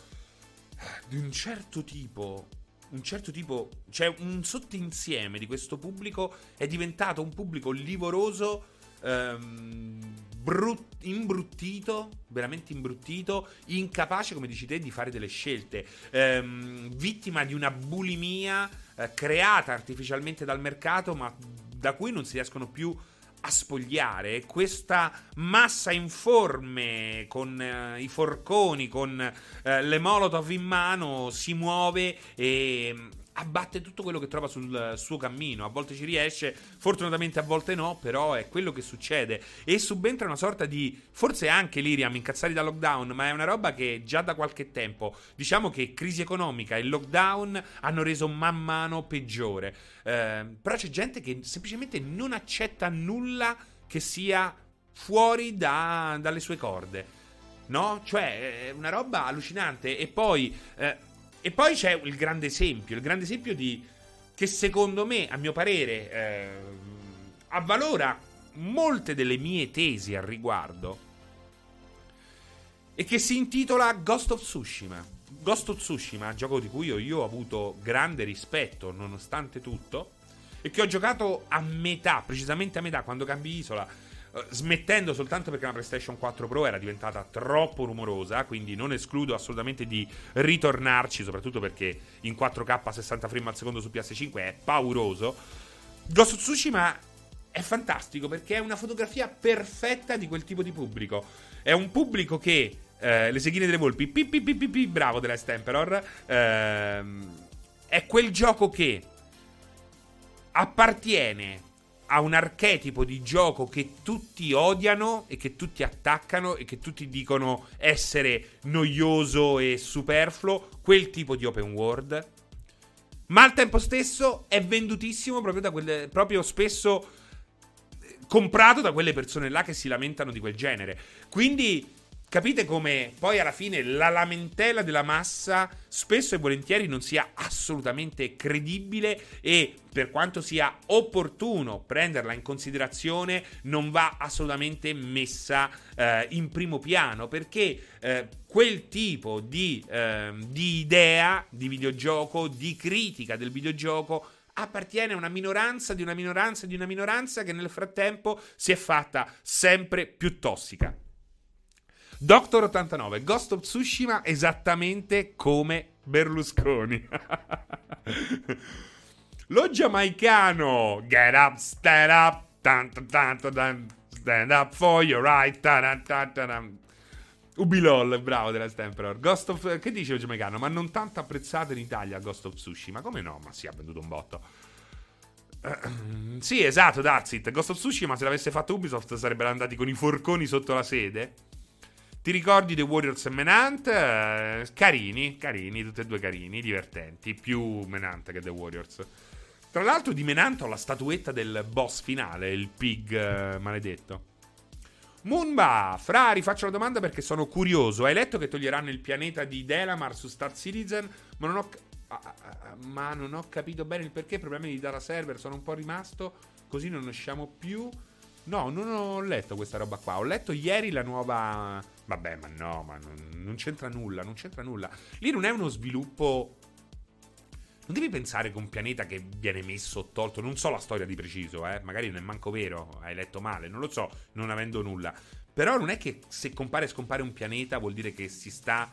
di un certo tipo, un certo tipo, cioè un sottoinsieme di questo pubblico è diventato un pubblico livoroso ehm, brut- imbruttito, veramente imbruttito, incapace, come dici te, di fare delle scelte, ehm, vittima di una bulimia eh, creata artificialmente dal mercato, ma da cui non si riescono più a spogliare. Questa massa informe con eh, i forconi, con eh, le molotov in mano, si muove e abbatte tutto quello che trova sul suo cammino. A volte ci riesce, fortunatamente a volte no, però è quello che succede. E subentra una sorta di. Forse anche Liriam incazzati da lockdown, ma è una roba che già da qualche tempo. Diciamo che crisi economica e lockdown hanno reso man mano peggiore. Eh, però c'è gente che semplicemente non accetta nulla che sia fuori da, dalle sue corde. No? Cioè, è una roba allucinante. E poi. Eh, e poi c'è il grande esempio, il grande esempio di che secondo me, a mio parere, eh, avvalora molte delle mie tesi al riguardo e che si intitola Ghost of Tsushima. Ghost of Tsushima, gioco di cui io, io ho avuto grande rispetto nonostante tutto e che ho giocato a metà, precisamente a metà, quando cambi isola smettendo soltanto perché la PlayStation 4 Pro era diventata troppo rumorosa, quindi non escludo assolutamente di ritornarci, soprattutto perché in 4K a 60 frame al secondo su PS5 è pauroso. Ghost of Tsushima è fantastico perché è una fotografia perfetta di quel tipo di pubblico. È un pubblico che eh, le seghine delle volpi, pi, pi, pi, bravo della Emperor, ehm, è quel gioco che appartiene ha un archetipo di gioco che tutti odiano e che tutti attaccano e che tutti dicono essere noioso e superfluo, quel tipo di open world. Ma al tempo stesso è vendutissimo proprio da quelle proprio spesso comprato da quelle persone là che si lamentano di quel genere. Quindi capite come poi alla fine la lamentela della massa spesso e volentieri non sia assolutamente credibile e per quanto sia opportuno prenderla in considerazione non va assolutamente messa eh, in primo piano perché eh, quel tipo di, eh, di idea di videogioco, di critica del videogioco appartiene a una minoranza di una minoranza di una minoranza che nel frattempo si è fatta sempre più tossica. Doctor 89, Ghost of Tsushima esattamente come Berlusconi. Lo giamaicano, get up, stand up, tanto, tanto, stand up for your right, Ubilol, bravo della Stemperor. Ghost of... Che dice il giamaicano? Ma non tanto apprezzato in Italia Ghost of Tsushima. Come no? Ma si è venduto un botto. Sì, esatto, Dazit. Ghost of Tsushima se l'avesse fatto Ubisoft sarebbero andati con i forconi sotto la sede. Ti ricordi The Warriors e Menant? Eh, carini, carini, tutti e due carini, divertenti. Più Menant che The Warriors. Tra l'altro di Menant ho la statuetta del boss finale, il pig eh, maledetto. Moonba, Fra, rifaccio la domanda perché sono curioso. Hai letto che toglieranno il pianeta di Delamar su Star Citizen? Ma non ho, ah, ah, ah, ma non ho capito bene il perché. Problemi di data server, sono un po' rimasto. Così non usciamo più. No, non ho letto questa roba qua. Ho letto ieri la nuova. Vabbè, ma no, ma non, non c'entra nulla. Non c'entra nulla. Lì non è uno sviluppo non devi pensare che un pianeta che viene messo o tolto, non so la storia di preciso, eh, magari non è manco vero, hai letto male, non lo so, non avendo nulla. Però non è che se compare e scompare un pianeta vuol dire che si sta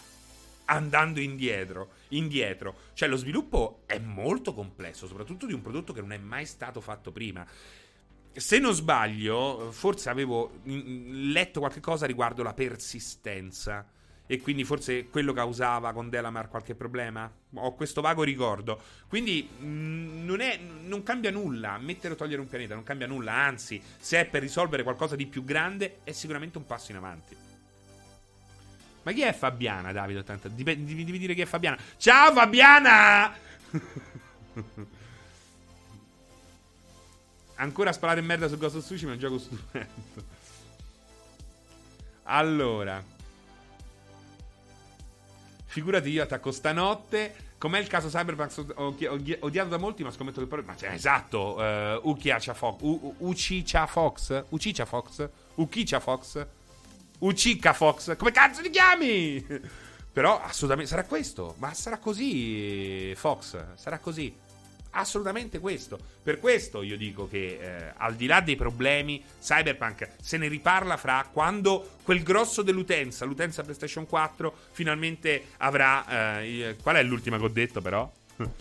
andando indietro, indietro. Cioè lo sviluppo è molto complesso, soprattutto di un prodotto che non è mai stato fatto prima. Se non sbaglio, forse avevo letto qualche cosa riguardo la persistenza e quindi forse quello causava con Delamar qualche problema. Ho questo vago ricordo. Quindi mh, mm, non, è, non, cambia nulla. Mettere o togliere un pianeta non cambia nulla. Anzi, se è per risolvere qualcosa di più grande, è sicuramente un passo in avanti. Ma chi è Fabiana, Davide? Devi dire chi è Fabiana. Ciao Fabiana! Ancora sparare in merda su Ghost of Tsushima è un gioco stupendo. Allora. Figurati io attacco stanotte. Com'è il caso Cyberpunk odiato da molti, ma scommetto che poi... Ma cioè, esatto, uh, Uchiacia Fox. U- Fox? Uchicha Fox? Uchicha Fox? Uchica Fox? Come cazzo ti chiami? Però assolutamente sarà questo. Ma sarà così, Fox. Sarà così assolutamente questo. Per questo io dico che eh, al di là dei problemi, Cyberpunk se ne riparla fra quando quel grosso dell'utenza, l'utenza PlayStation 4, finalmente avrà... Eh, qual è l'ultima che ho detto però?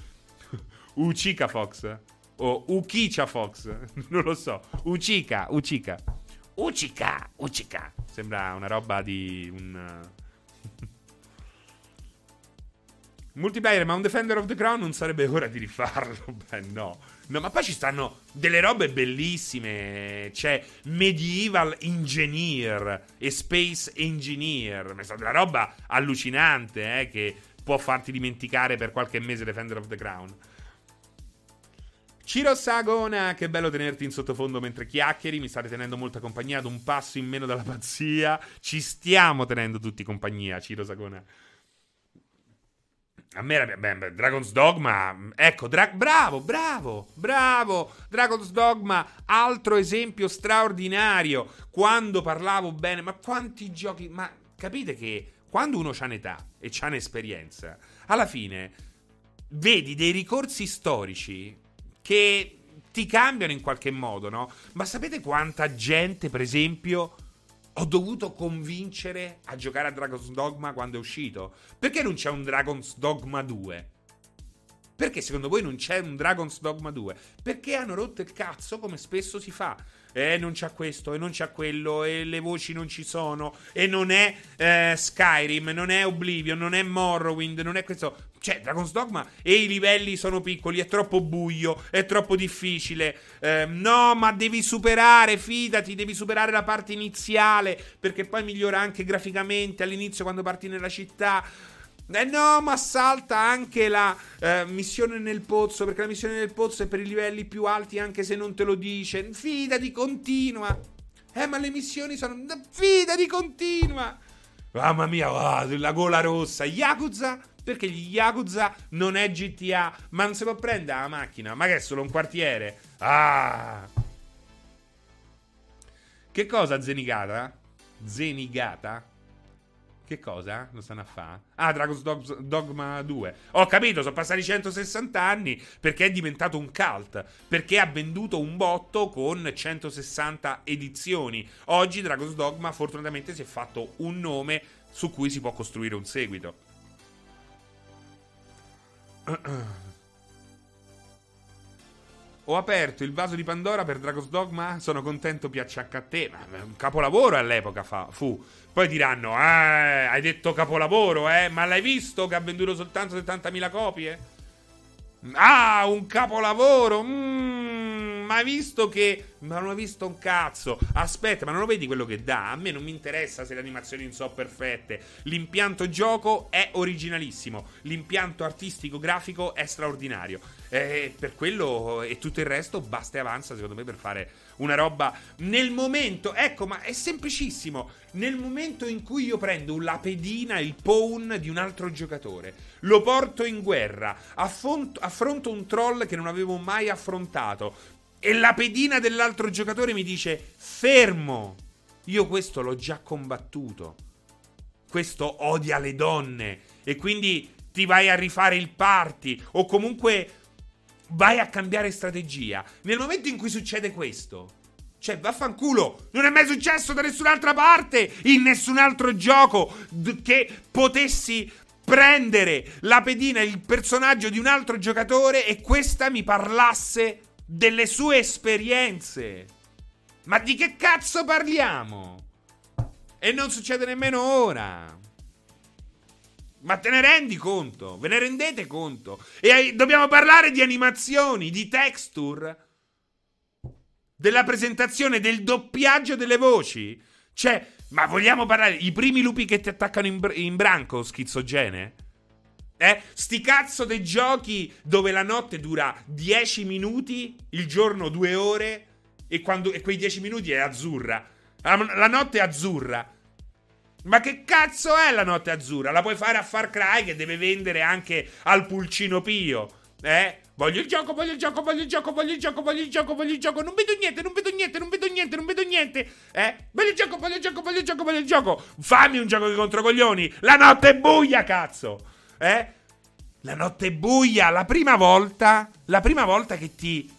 Uchika Fox? O Ukicha Fox? non lo so. Uchika, Uchika. Uchika, Uchika. Sembra una roba di un Multiplayer, ma un Defender of the Crown non sarebbe ora di rifarlo? Beh, no. No, ma poi ci stanno delle robe bellissime. C'è Medieval Engineer e Space Engineer. È stata una roba allucinante, eh, che può farti dimenticare per qualche mese Defender of the Crown. Ciro Sagona, che bello tenerti in sottofondo mentre chiacchieri. Mi state tenendo molta compagnia ad un passo in meno dalla pazzia. Ci stiamo tenendo tutti compagnia, Ciro Sagona. A me era beh, Dragon's Dogma. Ecco, Dra- bravo, bravo, bravo. Dragon's Dogma, altro esempio straordinario. Quando parlavo bene, ma quanti giochi. Ma capite che quando uno ha un'età e ha un'esperienza, alla fine vedi dei ricorsi storici che ti cambiano in qualche modo, no? Ma sapete quanta gente, per esempio, ho dovuto convincere a giocare a Dragon's Dogma quando è uscito. Perché non c'è un Dragon's Dogma 2? Perché secondo voi non c'è un Dragon's Dogma 2? Perché hanno rotto il cazzo come spesso si fa. E non c'è questo, e non c'è quello, e le voci non ci sono, e non è eh, Skyrim, non è Oblivion, non è Morrowind, non è questo. Cioè, Dragon's Dogma e i livelli sono piccoli, è troppo buio, è troppo difficile. Eh, no, ma devi superare, fidati, devi superare la parte iniziale, perché poi migliora anche graficamente all'inizio quando parti nella città. Eh no, ma salta anche la eh, missione nel pozzo, perché la missione nel pozzo è per i livelli più alti anche se non te lo dice. Fidati, continua. Eh, ma le missioni sono... Fidati, continua. Mamma mia, oh, la gola rossa. Yakuza? Perché gli Yakuza non è GTA, ma non si può prendere la macchina. Ma che è solo un quartiere? Ah! Che cosa, Zenigata? Zenigata? Che cosa? Lo stanno a fare? Ah, Dragon's Dogma 2. Ho capito, sono passati 160 anni perché è diventato un cult. Perché ha venduto un botto con 160 edizioni. Oggi Dragon's Dogma fortunatamente si è fatto un nome su cui si può costruire un seguito. Ho aperto il vaso di Pandora per Dragon's Dogma. Sono contento piaccia a te. Ma un capolavoro all'epoca fa, fu. Poi diranno: eh, hai detto capolavoro, eh? Ma l'hai visto che ha venduto soltanto 70.000 copie? Ah, un capolavoro! Mmm, ma visto che. Ma non ho visto un cazzo. Aspetta, ma non lo vedi quello che dà? A me non mi interessa se le animazioni non sono perfette. L'impianto gioco è originalissimo. L'impianto artistico grafico è straordinario. E per quello e tutto il resto basta e avanza, secondo me, per fare una roba nel momento. Ecco, ma è semplicissimo. Nel momento in cui io prendo la pedina, il pawn di un altro giocatore, lo porto in guerra, affronto, affronto un troll che non avevo mai affrontato, e la pedina dell'altro giocatore mi dice: Fermo! Io questo l'ho già combattuto. Questo odia le donne. E quindi ti vai a rifare il party. O comunque vai a cambiare strategia. Nel momento in cui succede questo, cioè, vaffanculo, non è mai successo da nessun'altra parte, in nessun altro gioco, che potessi prendere la pedina, il personaggio di un altro giocatore e questa mi parlasse delle sue esperienze. Ma di che cazzo parliamo? E non succede nemmeno ora. Ma te ne rendi conto? Ve ne rendete conto? E dobbiamo parlare di animazioni, di texture, della presentazione, del doppiaggio delle voci. Cioè, ma vogliamo parlare i primi lupi che ti attaccano in, br- in branco, schizogene? Eh? Sti cazzo dei giochi dove la notte dura 10 minuti, il giorno 2 ore e, quando, e quei 10 minuti è azzurra. La, la notte è azzurra. Ma che cazzo è la notte azzurra? La puoi fare a Far Cry che deve vendere anche al pulcino Pio. Eh? Voglio il gioco, voglio il gioco, voglio il gioco, voglio il gioco, voglio il gioco, voglio il gioco. Non vedo niente, non vedo niente, non vedo niente, non vedo niente. Eh? Voglio il gioco, voglio il gioco, voglio il gioco, voglio il gioco. Fammi un gioco di controcoglioni. La notte è buia, cazzo. Eh? La notte è buia. La prima volta, la prima volta che ti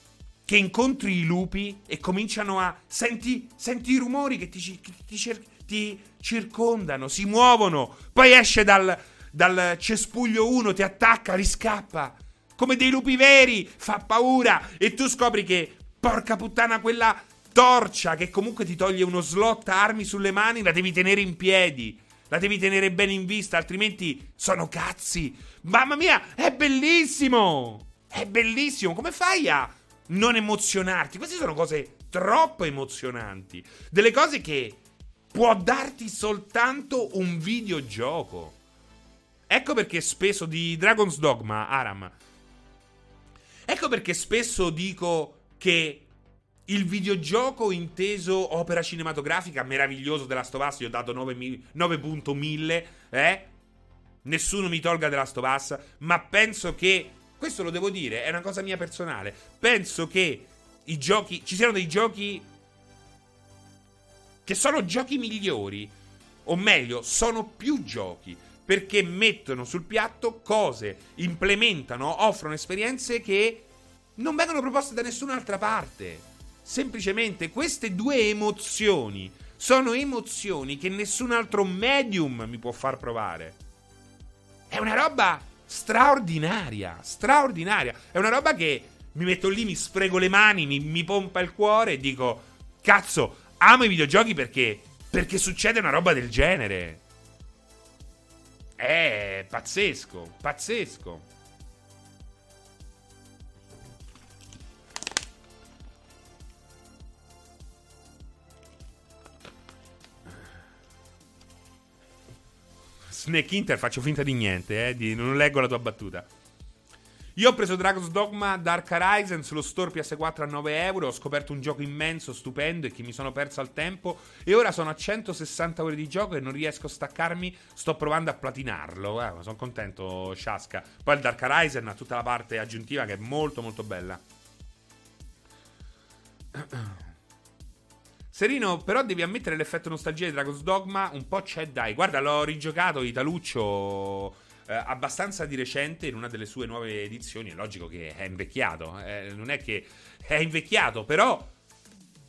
che incontri i lupi e cominciano a senti, senti i rumori che ti, che ti ti circondano, si muovono. Poi esce dal, dal cespuglio uno, ti attacca, riscappa. Come dei lupi veri, fa paura. E tu scopri che, porca puttana, quella torcia che comunque ti toglie uno slot armi sulle mani, la devi tenere in piedi. La devi tenere bene in vista, altrimenti sono cazzi. Mamma mia, è bellissimo! È bellissimo. Come fai a non emozionarti? Queste sono cose troppo emozionanti. Delle cose che può darti soltanto un videogioco. Ecco perché spesso di Dragon's Dogma, Aram. Ecco perché spesso dico che il videogioco inteso opera cinematografica meraviglioso della Stovaz, gli ho dato 9.1000, eh? Nessuno mi tolga della Stovaz, ma penso che questo lo devo dire, è una cosa mia personale. Penso che i giochi ci siano dei giochi che sono giochi migliori, o meglio, sono più giochi, perché mettono sul piatto cose, implementano, offrono esperienze che non vengono proposte da nessun'altra parte. Semplicemente queste due emozioni sono emozioni che nessun altro medium mi può far provare. È una roba straordinaria, straordinaria. È una roba che mi metto lì, mi sfrego le mani, mi, mi pompa il cuore e dico, cazzo, amo i videogiochi perché. Perché succede una roba del genere. È pazzesco, pazzesco. Snake Inter, faccio finta di niente, eh, di, non leggo la tua battuta. Io ho preso Dragon's Dogma Dark Horizon sullo store PS4 a 9 euro. Ho scoperto un gioco immenso, stupendo e che mi sono perso al tempo. E ora sono a 160 ore di gioco e non riesco a staccarmi. Sto provando a platinarlo. Eh, sono contento, Shaska. Poi il Dark Horizon ha tutta la parte aggiuntiva che è molto, molto bella. Serino, però devi ammettere l'effetto nostalgia di Dragon's Dogma. Un po' c'è, dai. Guarda, l'ho rigiocato, Italuccio eh, abbastanza di recente in una delle sue nuove edizioni. È logico che è invecchiato. Eh, non è che è invecchiato, però.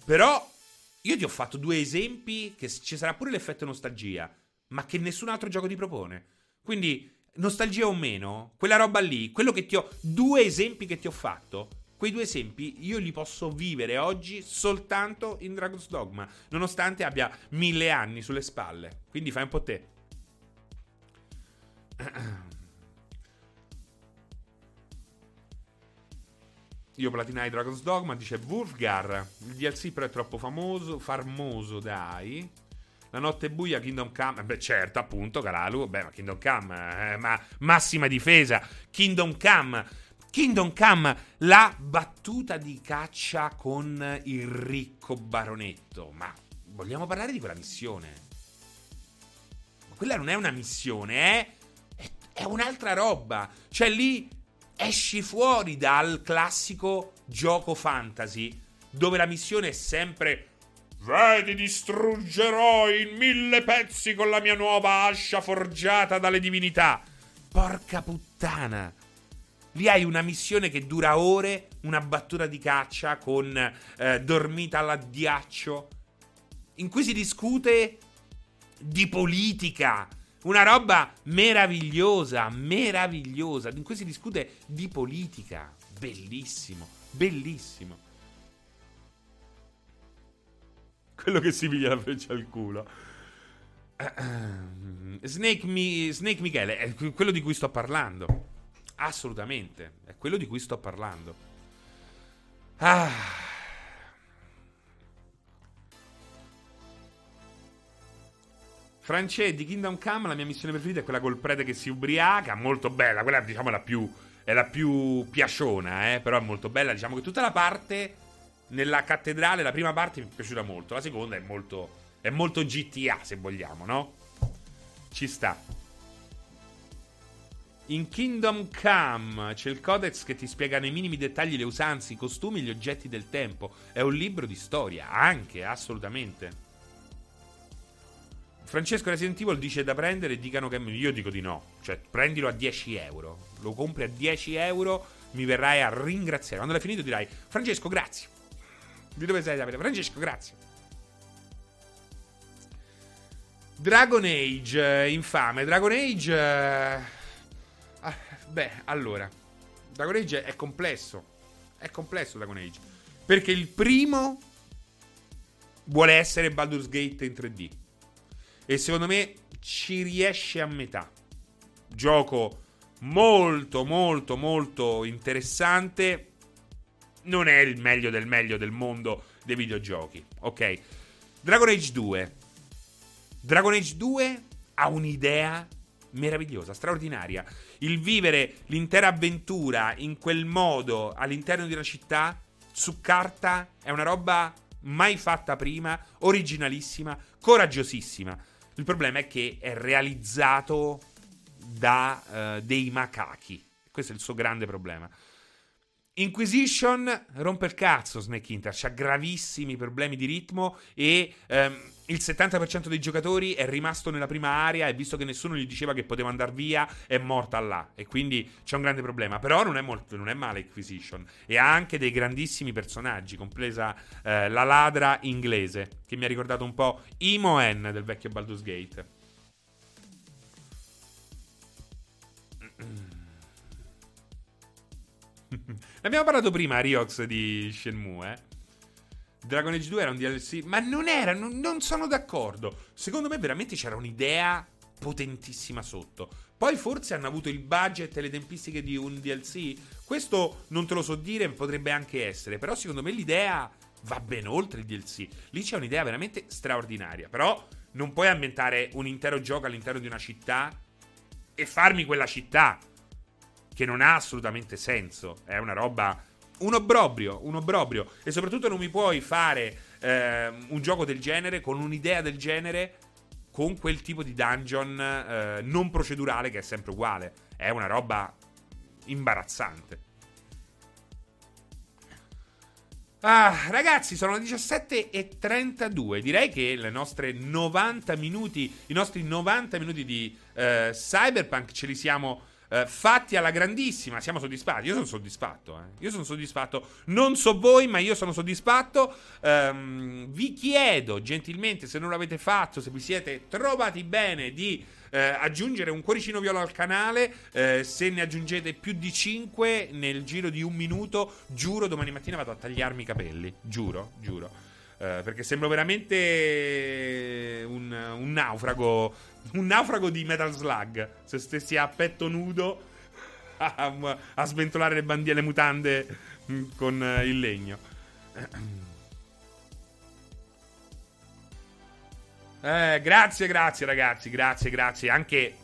Però. Io ti ho fatto due esempi che ci sarà pure l'effetto nostalgia, ma che nessun altro gioco ti propone. Quindi, nostalgia o meno, quella roba lì, quello che ti ho. Due esempi che ti ho fatto. Quei due esempi io li posso vivere oggi soltanto in Dragon's Dogma, nonostante abbia mille anni sulle spalle. Quindi fai un po' te. Io platinai Dragon's Dogma, dice Wolfgar. Il DLC però è troppo famoso, farmoso, dai. La notte buia, Kingdom Come. Beh, certo, appunto, Caralu. Beh, ma Kingdom Come, eh, ma massima difesa. Kingdom Come. Kingdom Come, la battuta di caccia con il ricco baronetto. Ma vogliamo parlare di quella missione? Ma quella non è una missione, eh? è un'altra roba. Cioè lì esci fuori dal classico gioco fantasy dove la missione è sempre Vedi, distruggerò in mille pezzi con la mia nuova ascia forgiata dalle divinità. Porca puttana. Lì hai una missione che dura ore, una battuta di caccia con eh, dormita all'addiaccio, in cui si discute di politica, una roba meravigliosa, meravigliosa, in cui si discute di politica. Bellissimo, bellissimo. Quello che si piglia la freccia al culo. Snake, mi, Snake Michele, è quello di cui sto parlando. Assolutamente, è quello di cui sto parlando. Ah. France di Kingdom Come, la mia missione preferita è quella col prete che si ubriaca, molto bella, quella diciamo è la più, è la più piaciona, eh? però è molto bella, diciamo che tutta la parte nella cattedrale, la prima parte mi è piaciuta molto, la seconda è molto, è molto GTA se vogliamo, no? Ci sta. In Kingdom Come c'è il codex che ti spiega nei minimi dettagli le usanze, i costumi gli oggetti del tempo. È un libro di storia, anche, assolutamente. Francesco Resident Evil dice da prendere e dicano che io dico di no. Cioè, prendilo a 10 euro. Lo compri a 10 euro, mi verrai a ringraziare. Quando l'hai finito dirai, Francesco, grazie. Di dove sei Davide? Francesco, grazie. Dragon Age, infame. Dragon Age... Ah, beh, allora. Dragon Age è complesso. È complesso Dragon Age. Perché il primo vuole essere Baldur's Gate in 3D. E secondo me ci riesce a metà. Gioco molto, molto, molto interessante. Non è il meglio del meglio del mondo dei videogiochi. Ok. Dragon Age 2. Dragon Age 2 ha un'idea meravigliosa, straordinaria. Il vivere l'intera avventura in quel modo all'interno di una città su carta è una roba mai fatta prima, originalissima, coraggiosissima. Il problema è che è realizzato da uh, dei macachi. Questo è il suo grande problema. Inquisition rompe il cazzo Snake Inter, ha gravissimi problemi di ritmo e um, il 70% dei giocatori è rimasto nella prima area e visto che nessuno gli diceva che poteva andare via è morta là. E quindi c'è un grande problema. Però non è, molto, non è male Inquisition e ha anche dei grandissimi personaggi compresa eh, la ladra inglese che mi ha ricordato un po' Imoen del vecchio Baldur's Gate. Ne abbiamo parlato prima Riox di Shenmue eh Dragon Age 2 era un DLC, ma non era, non, non sono d'accordo. Secondo me veramente c'era un'idea potentissima sotto. Poi forse hanno avuto il budget e le tempistiche di un DLC. Questo non te lo so dire, potrebbe anche essere. Però secondo me l'idea va ben oltre il DLC. Lì c'è un'idea veramente straordinaria. Però non puoi ambientare un intero gioco all'interno di una città e farmi quella città che non ha assolutamente senso. È una roba. Un obbrobrio, un obbrobrio. E soprattutto non mi puoi fare eh, un gioco del genere con un'idea del genere con quel tipo di dungeon eh, non procedurale che è sempre uguale. È una roba imbarazzante. Ah, ragazzi, sono le 17.32. Direi che le nostre 90 minuti, i nostri 90 minuti di eh, Cyberpunk ce li siamo eh, fatti alla grandissima. Siamo soddisfatti. Io sono soddisfatto. Eh. Io sono soddisfatto. Non so voi, ma io sono soddisfatto. Um, vi chiedo gentilmente, se non l'avete fatto, se vi siete trovati bene, di eh, aggiungere un cuoricino viola al canale. Eh, se ne aggiungete più di 5 nel giro di un minuto, giuro domani mattina vado a tagliarmi i capelli. Giuro, giuro. Eh, perché sembro veramente un, un, naufrago. Un naufrago di Metal Slug. Se stessi a petto nudo a, a sventolare le bandiere, mutande mm, con eh, il legno. Eh, grazie, grazie ragazzi, grazie, grazie. Anche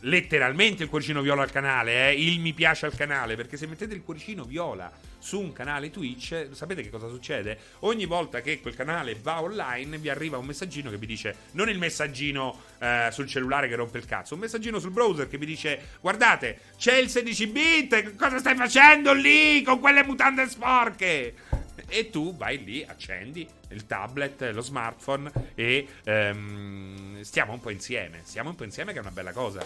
letteralmente il cuoricino viola al canale, eh? il mi piace al canale, perché se mettete il cuoricino viola su un canale Twitch, sapete che cosa succede? Ogni volta che quel canale va online vi arriva un messaggino che vi dice, non il messaggino eh, sul cellulare che rompe il cazzo, un messaggino sul browser che vi dice, guardate, c'è il 16 bit, cosa stai facendo lì con quelle mutande sporche? e tu vai lì, accendi il tablet, lo smartphone e um, stiamo un po' insieme. Stiamo un po' insieme che è una bella cosa.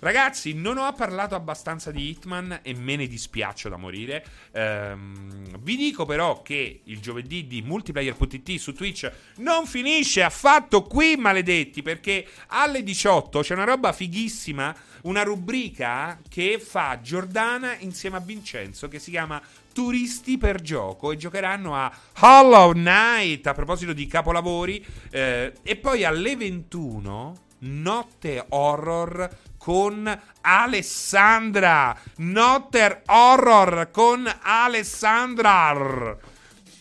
Ragazzi, non ho parlato abbastanza di Hitman e me ne dispiaccio da morire. Ehm, vi dico però che il giovedì di multiplayer.it su Twitch non finisce affatto qui, maledetti, perché alle 18 c'è una roba fighissima, una rubrica che fa Giordana insieme a Vincenzo che si chiama turisti per gioco e giocheranno a Hollow Knight a proposito di capolavori eh, e poi alle 21 notte horror con Alessandra notte horror con Alessandra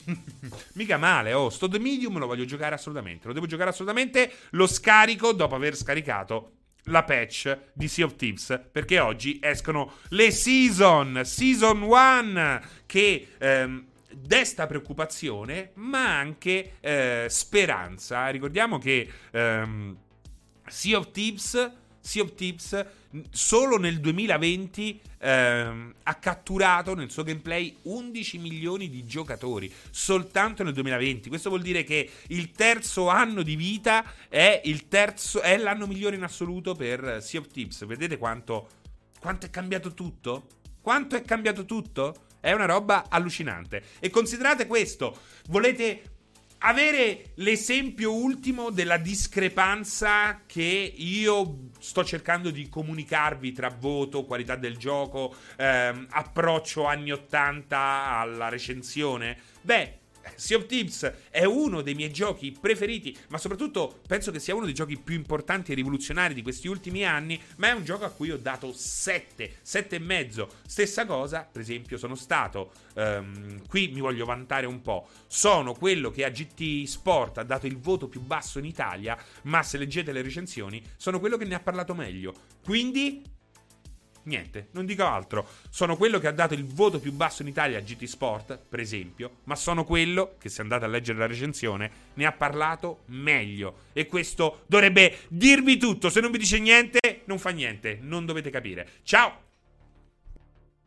Mica male, oh, sto The Medium lo voglio giocare assolutamente. Lo devo giocare assolutamente. Lo scarico dopo aver scaricato la patch di Sea of Thieves perché oggi escono le season, season 1 che ehm, desta preoccupazione ma anche eh, speranza. Ricordiamo che ehm, Sea of Thieves Sea of Thieves solo nel 2020 ehm, ha catturato nel suo gameplay 11 milioni di giocatori soltanto nel 2020 questo vuol dire che il terzo anno di vita è, terzo, è l'anno migliore in assoluto per Sea of Thieves vedete quanto, quanto è cambiato tutto? quanto è cambiato tutto? È una roba allucinante. E considerate questo, volete avere l'esempio ultimo della discrepanza che io sto cercando di comunicarvi tra voto, qualità del gioco, ehm, approccio anni 80 alla recensione? Beh, Sea of Thieves è uno dei miei giochi preferiti, ma soprattutto penso che sia uno dei giochi più importanti e rivoluzionari di questi ultimi anni, ma è un gioco a cui ho dato 7, 7 e mezzo. Stessa cosa, per esempio, sono stato, um, qui mi voglio vantare un po', sono quello che a GT Sport ha dato il voto più basso in Italia, ma se leggete le recensioni, sono quello che ne ha parlato meglio. Quindi Niente, non dico altro. Sono quello che ha dato il voto più basso in Italia a GT Sport, per esempio, ma sono quello che, se andate a leggere la recensione, ne ha parlato meglio. E questo dovrebbe dirvi tutto. Se non vi dice niente, non fa niente. Non dovete capire. Ciao!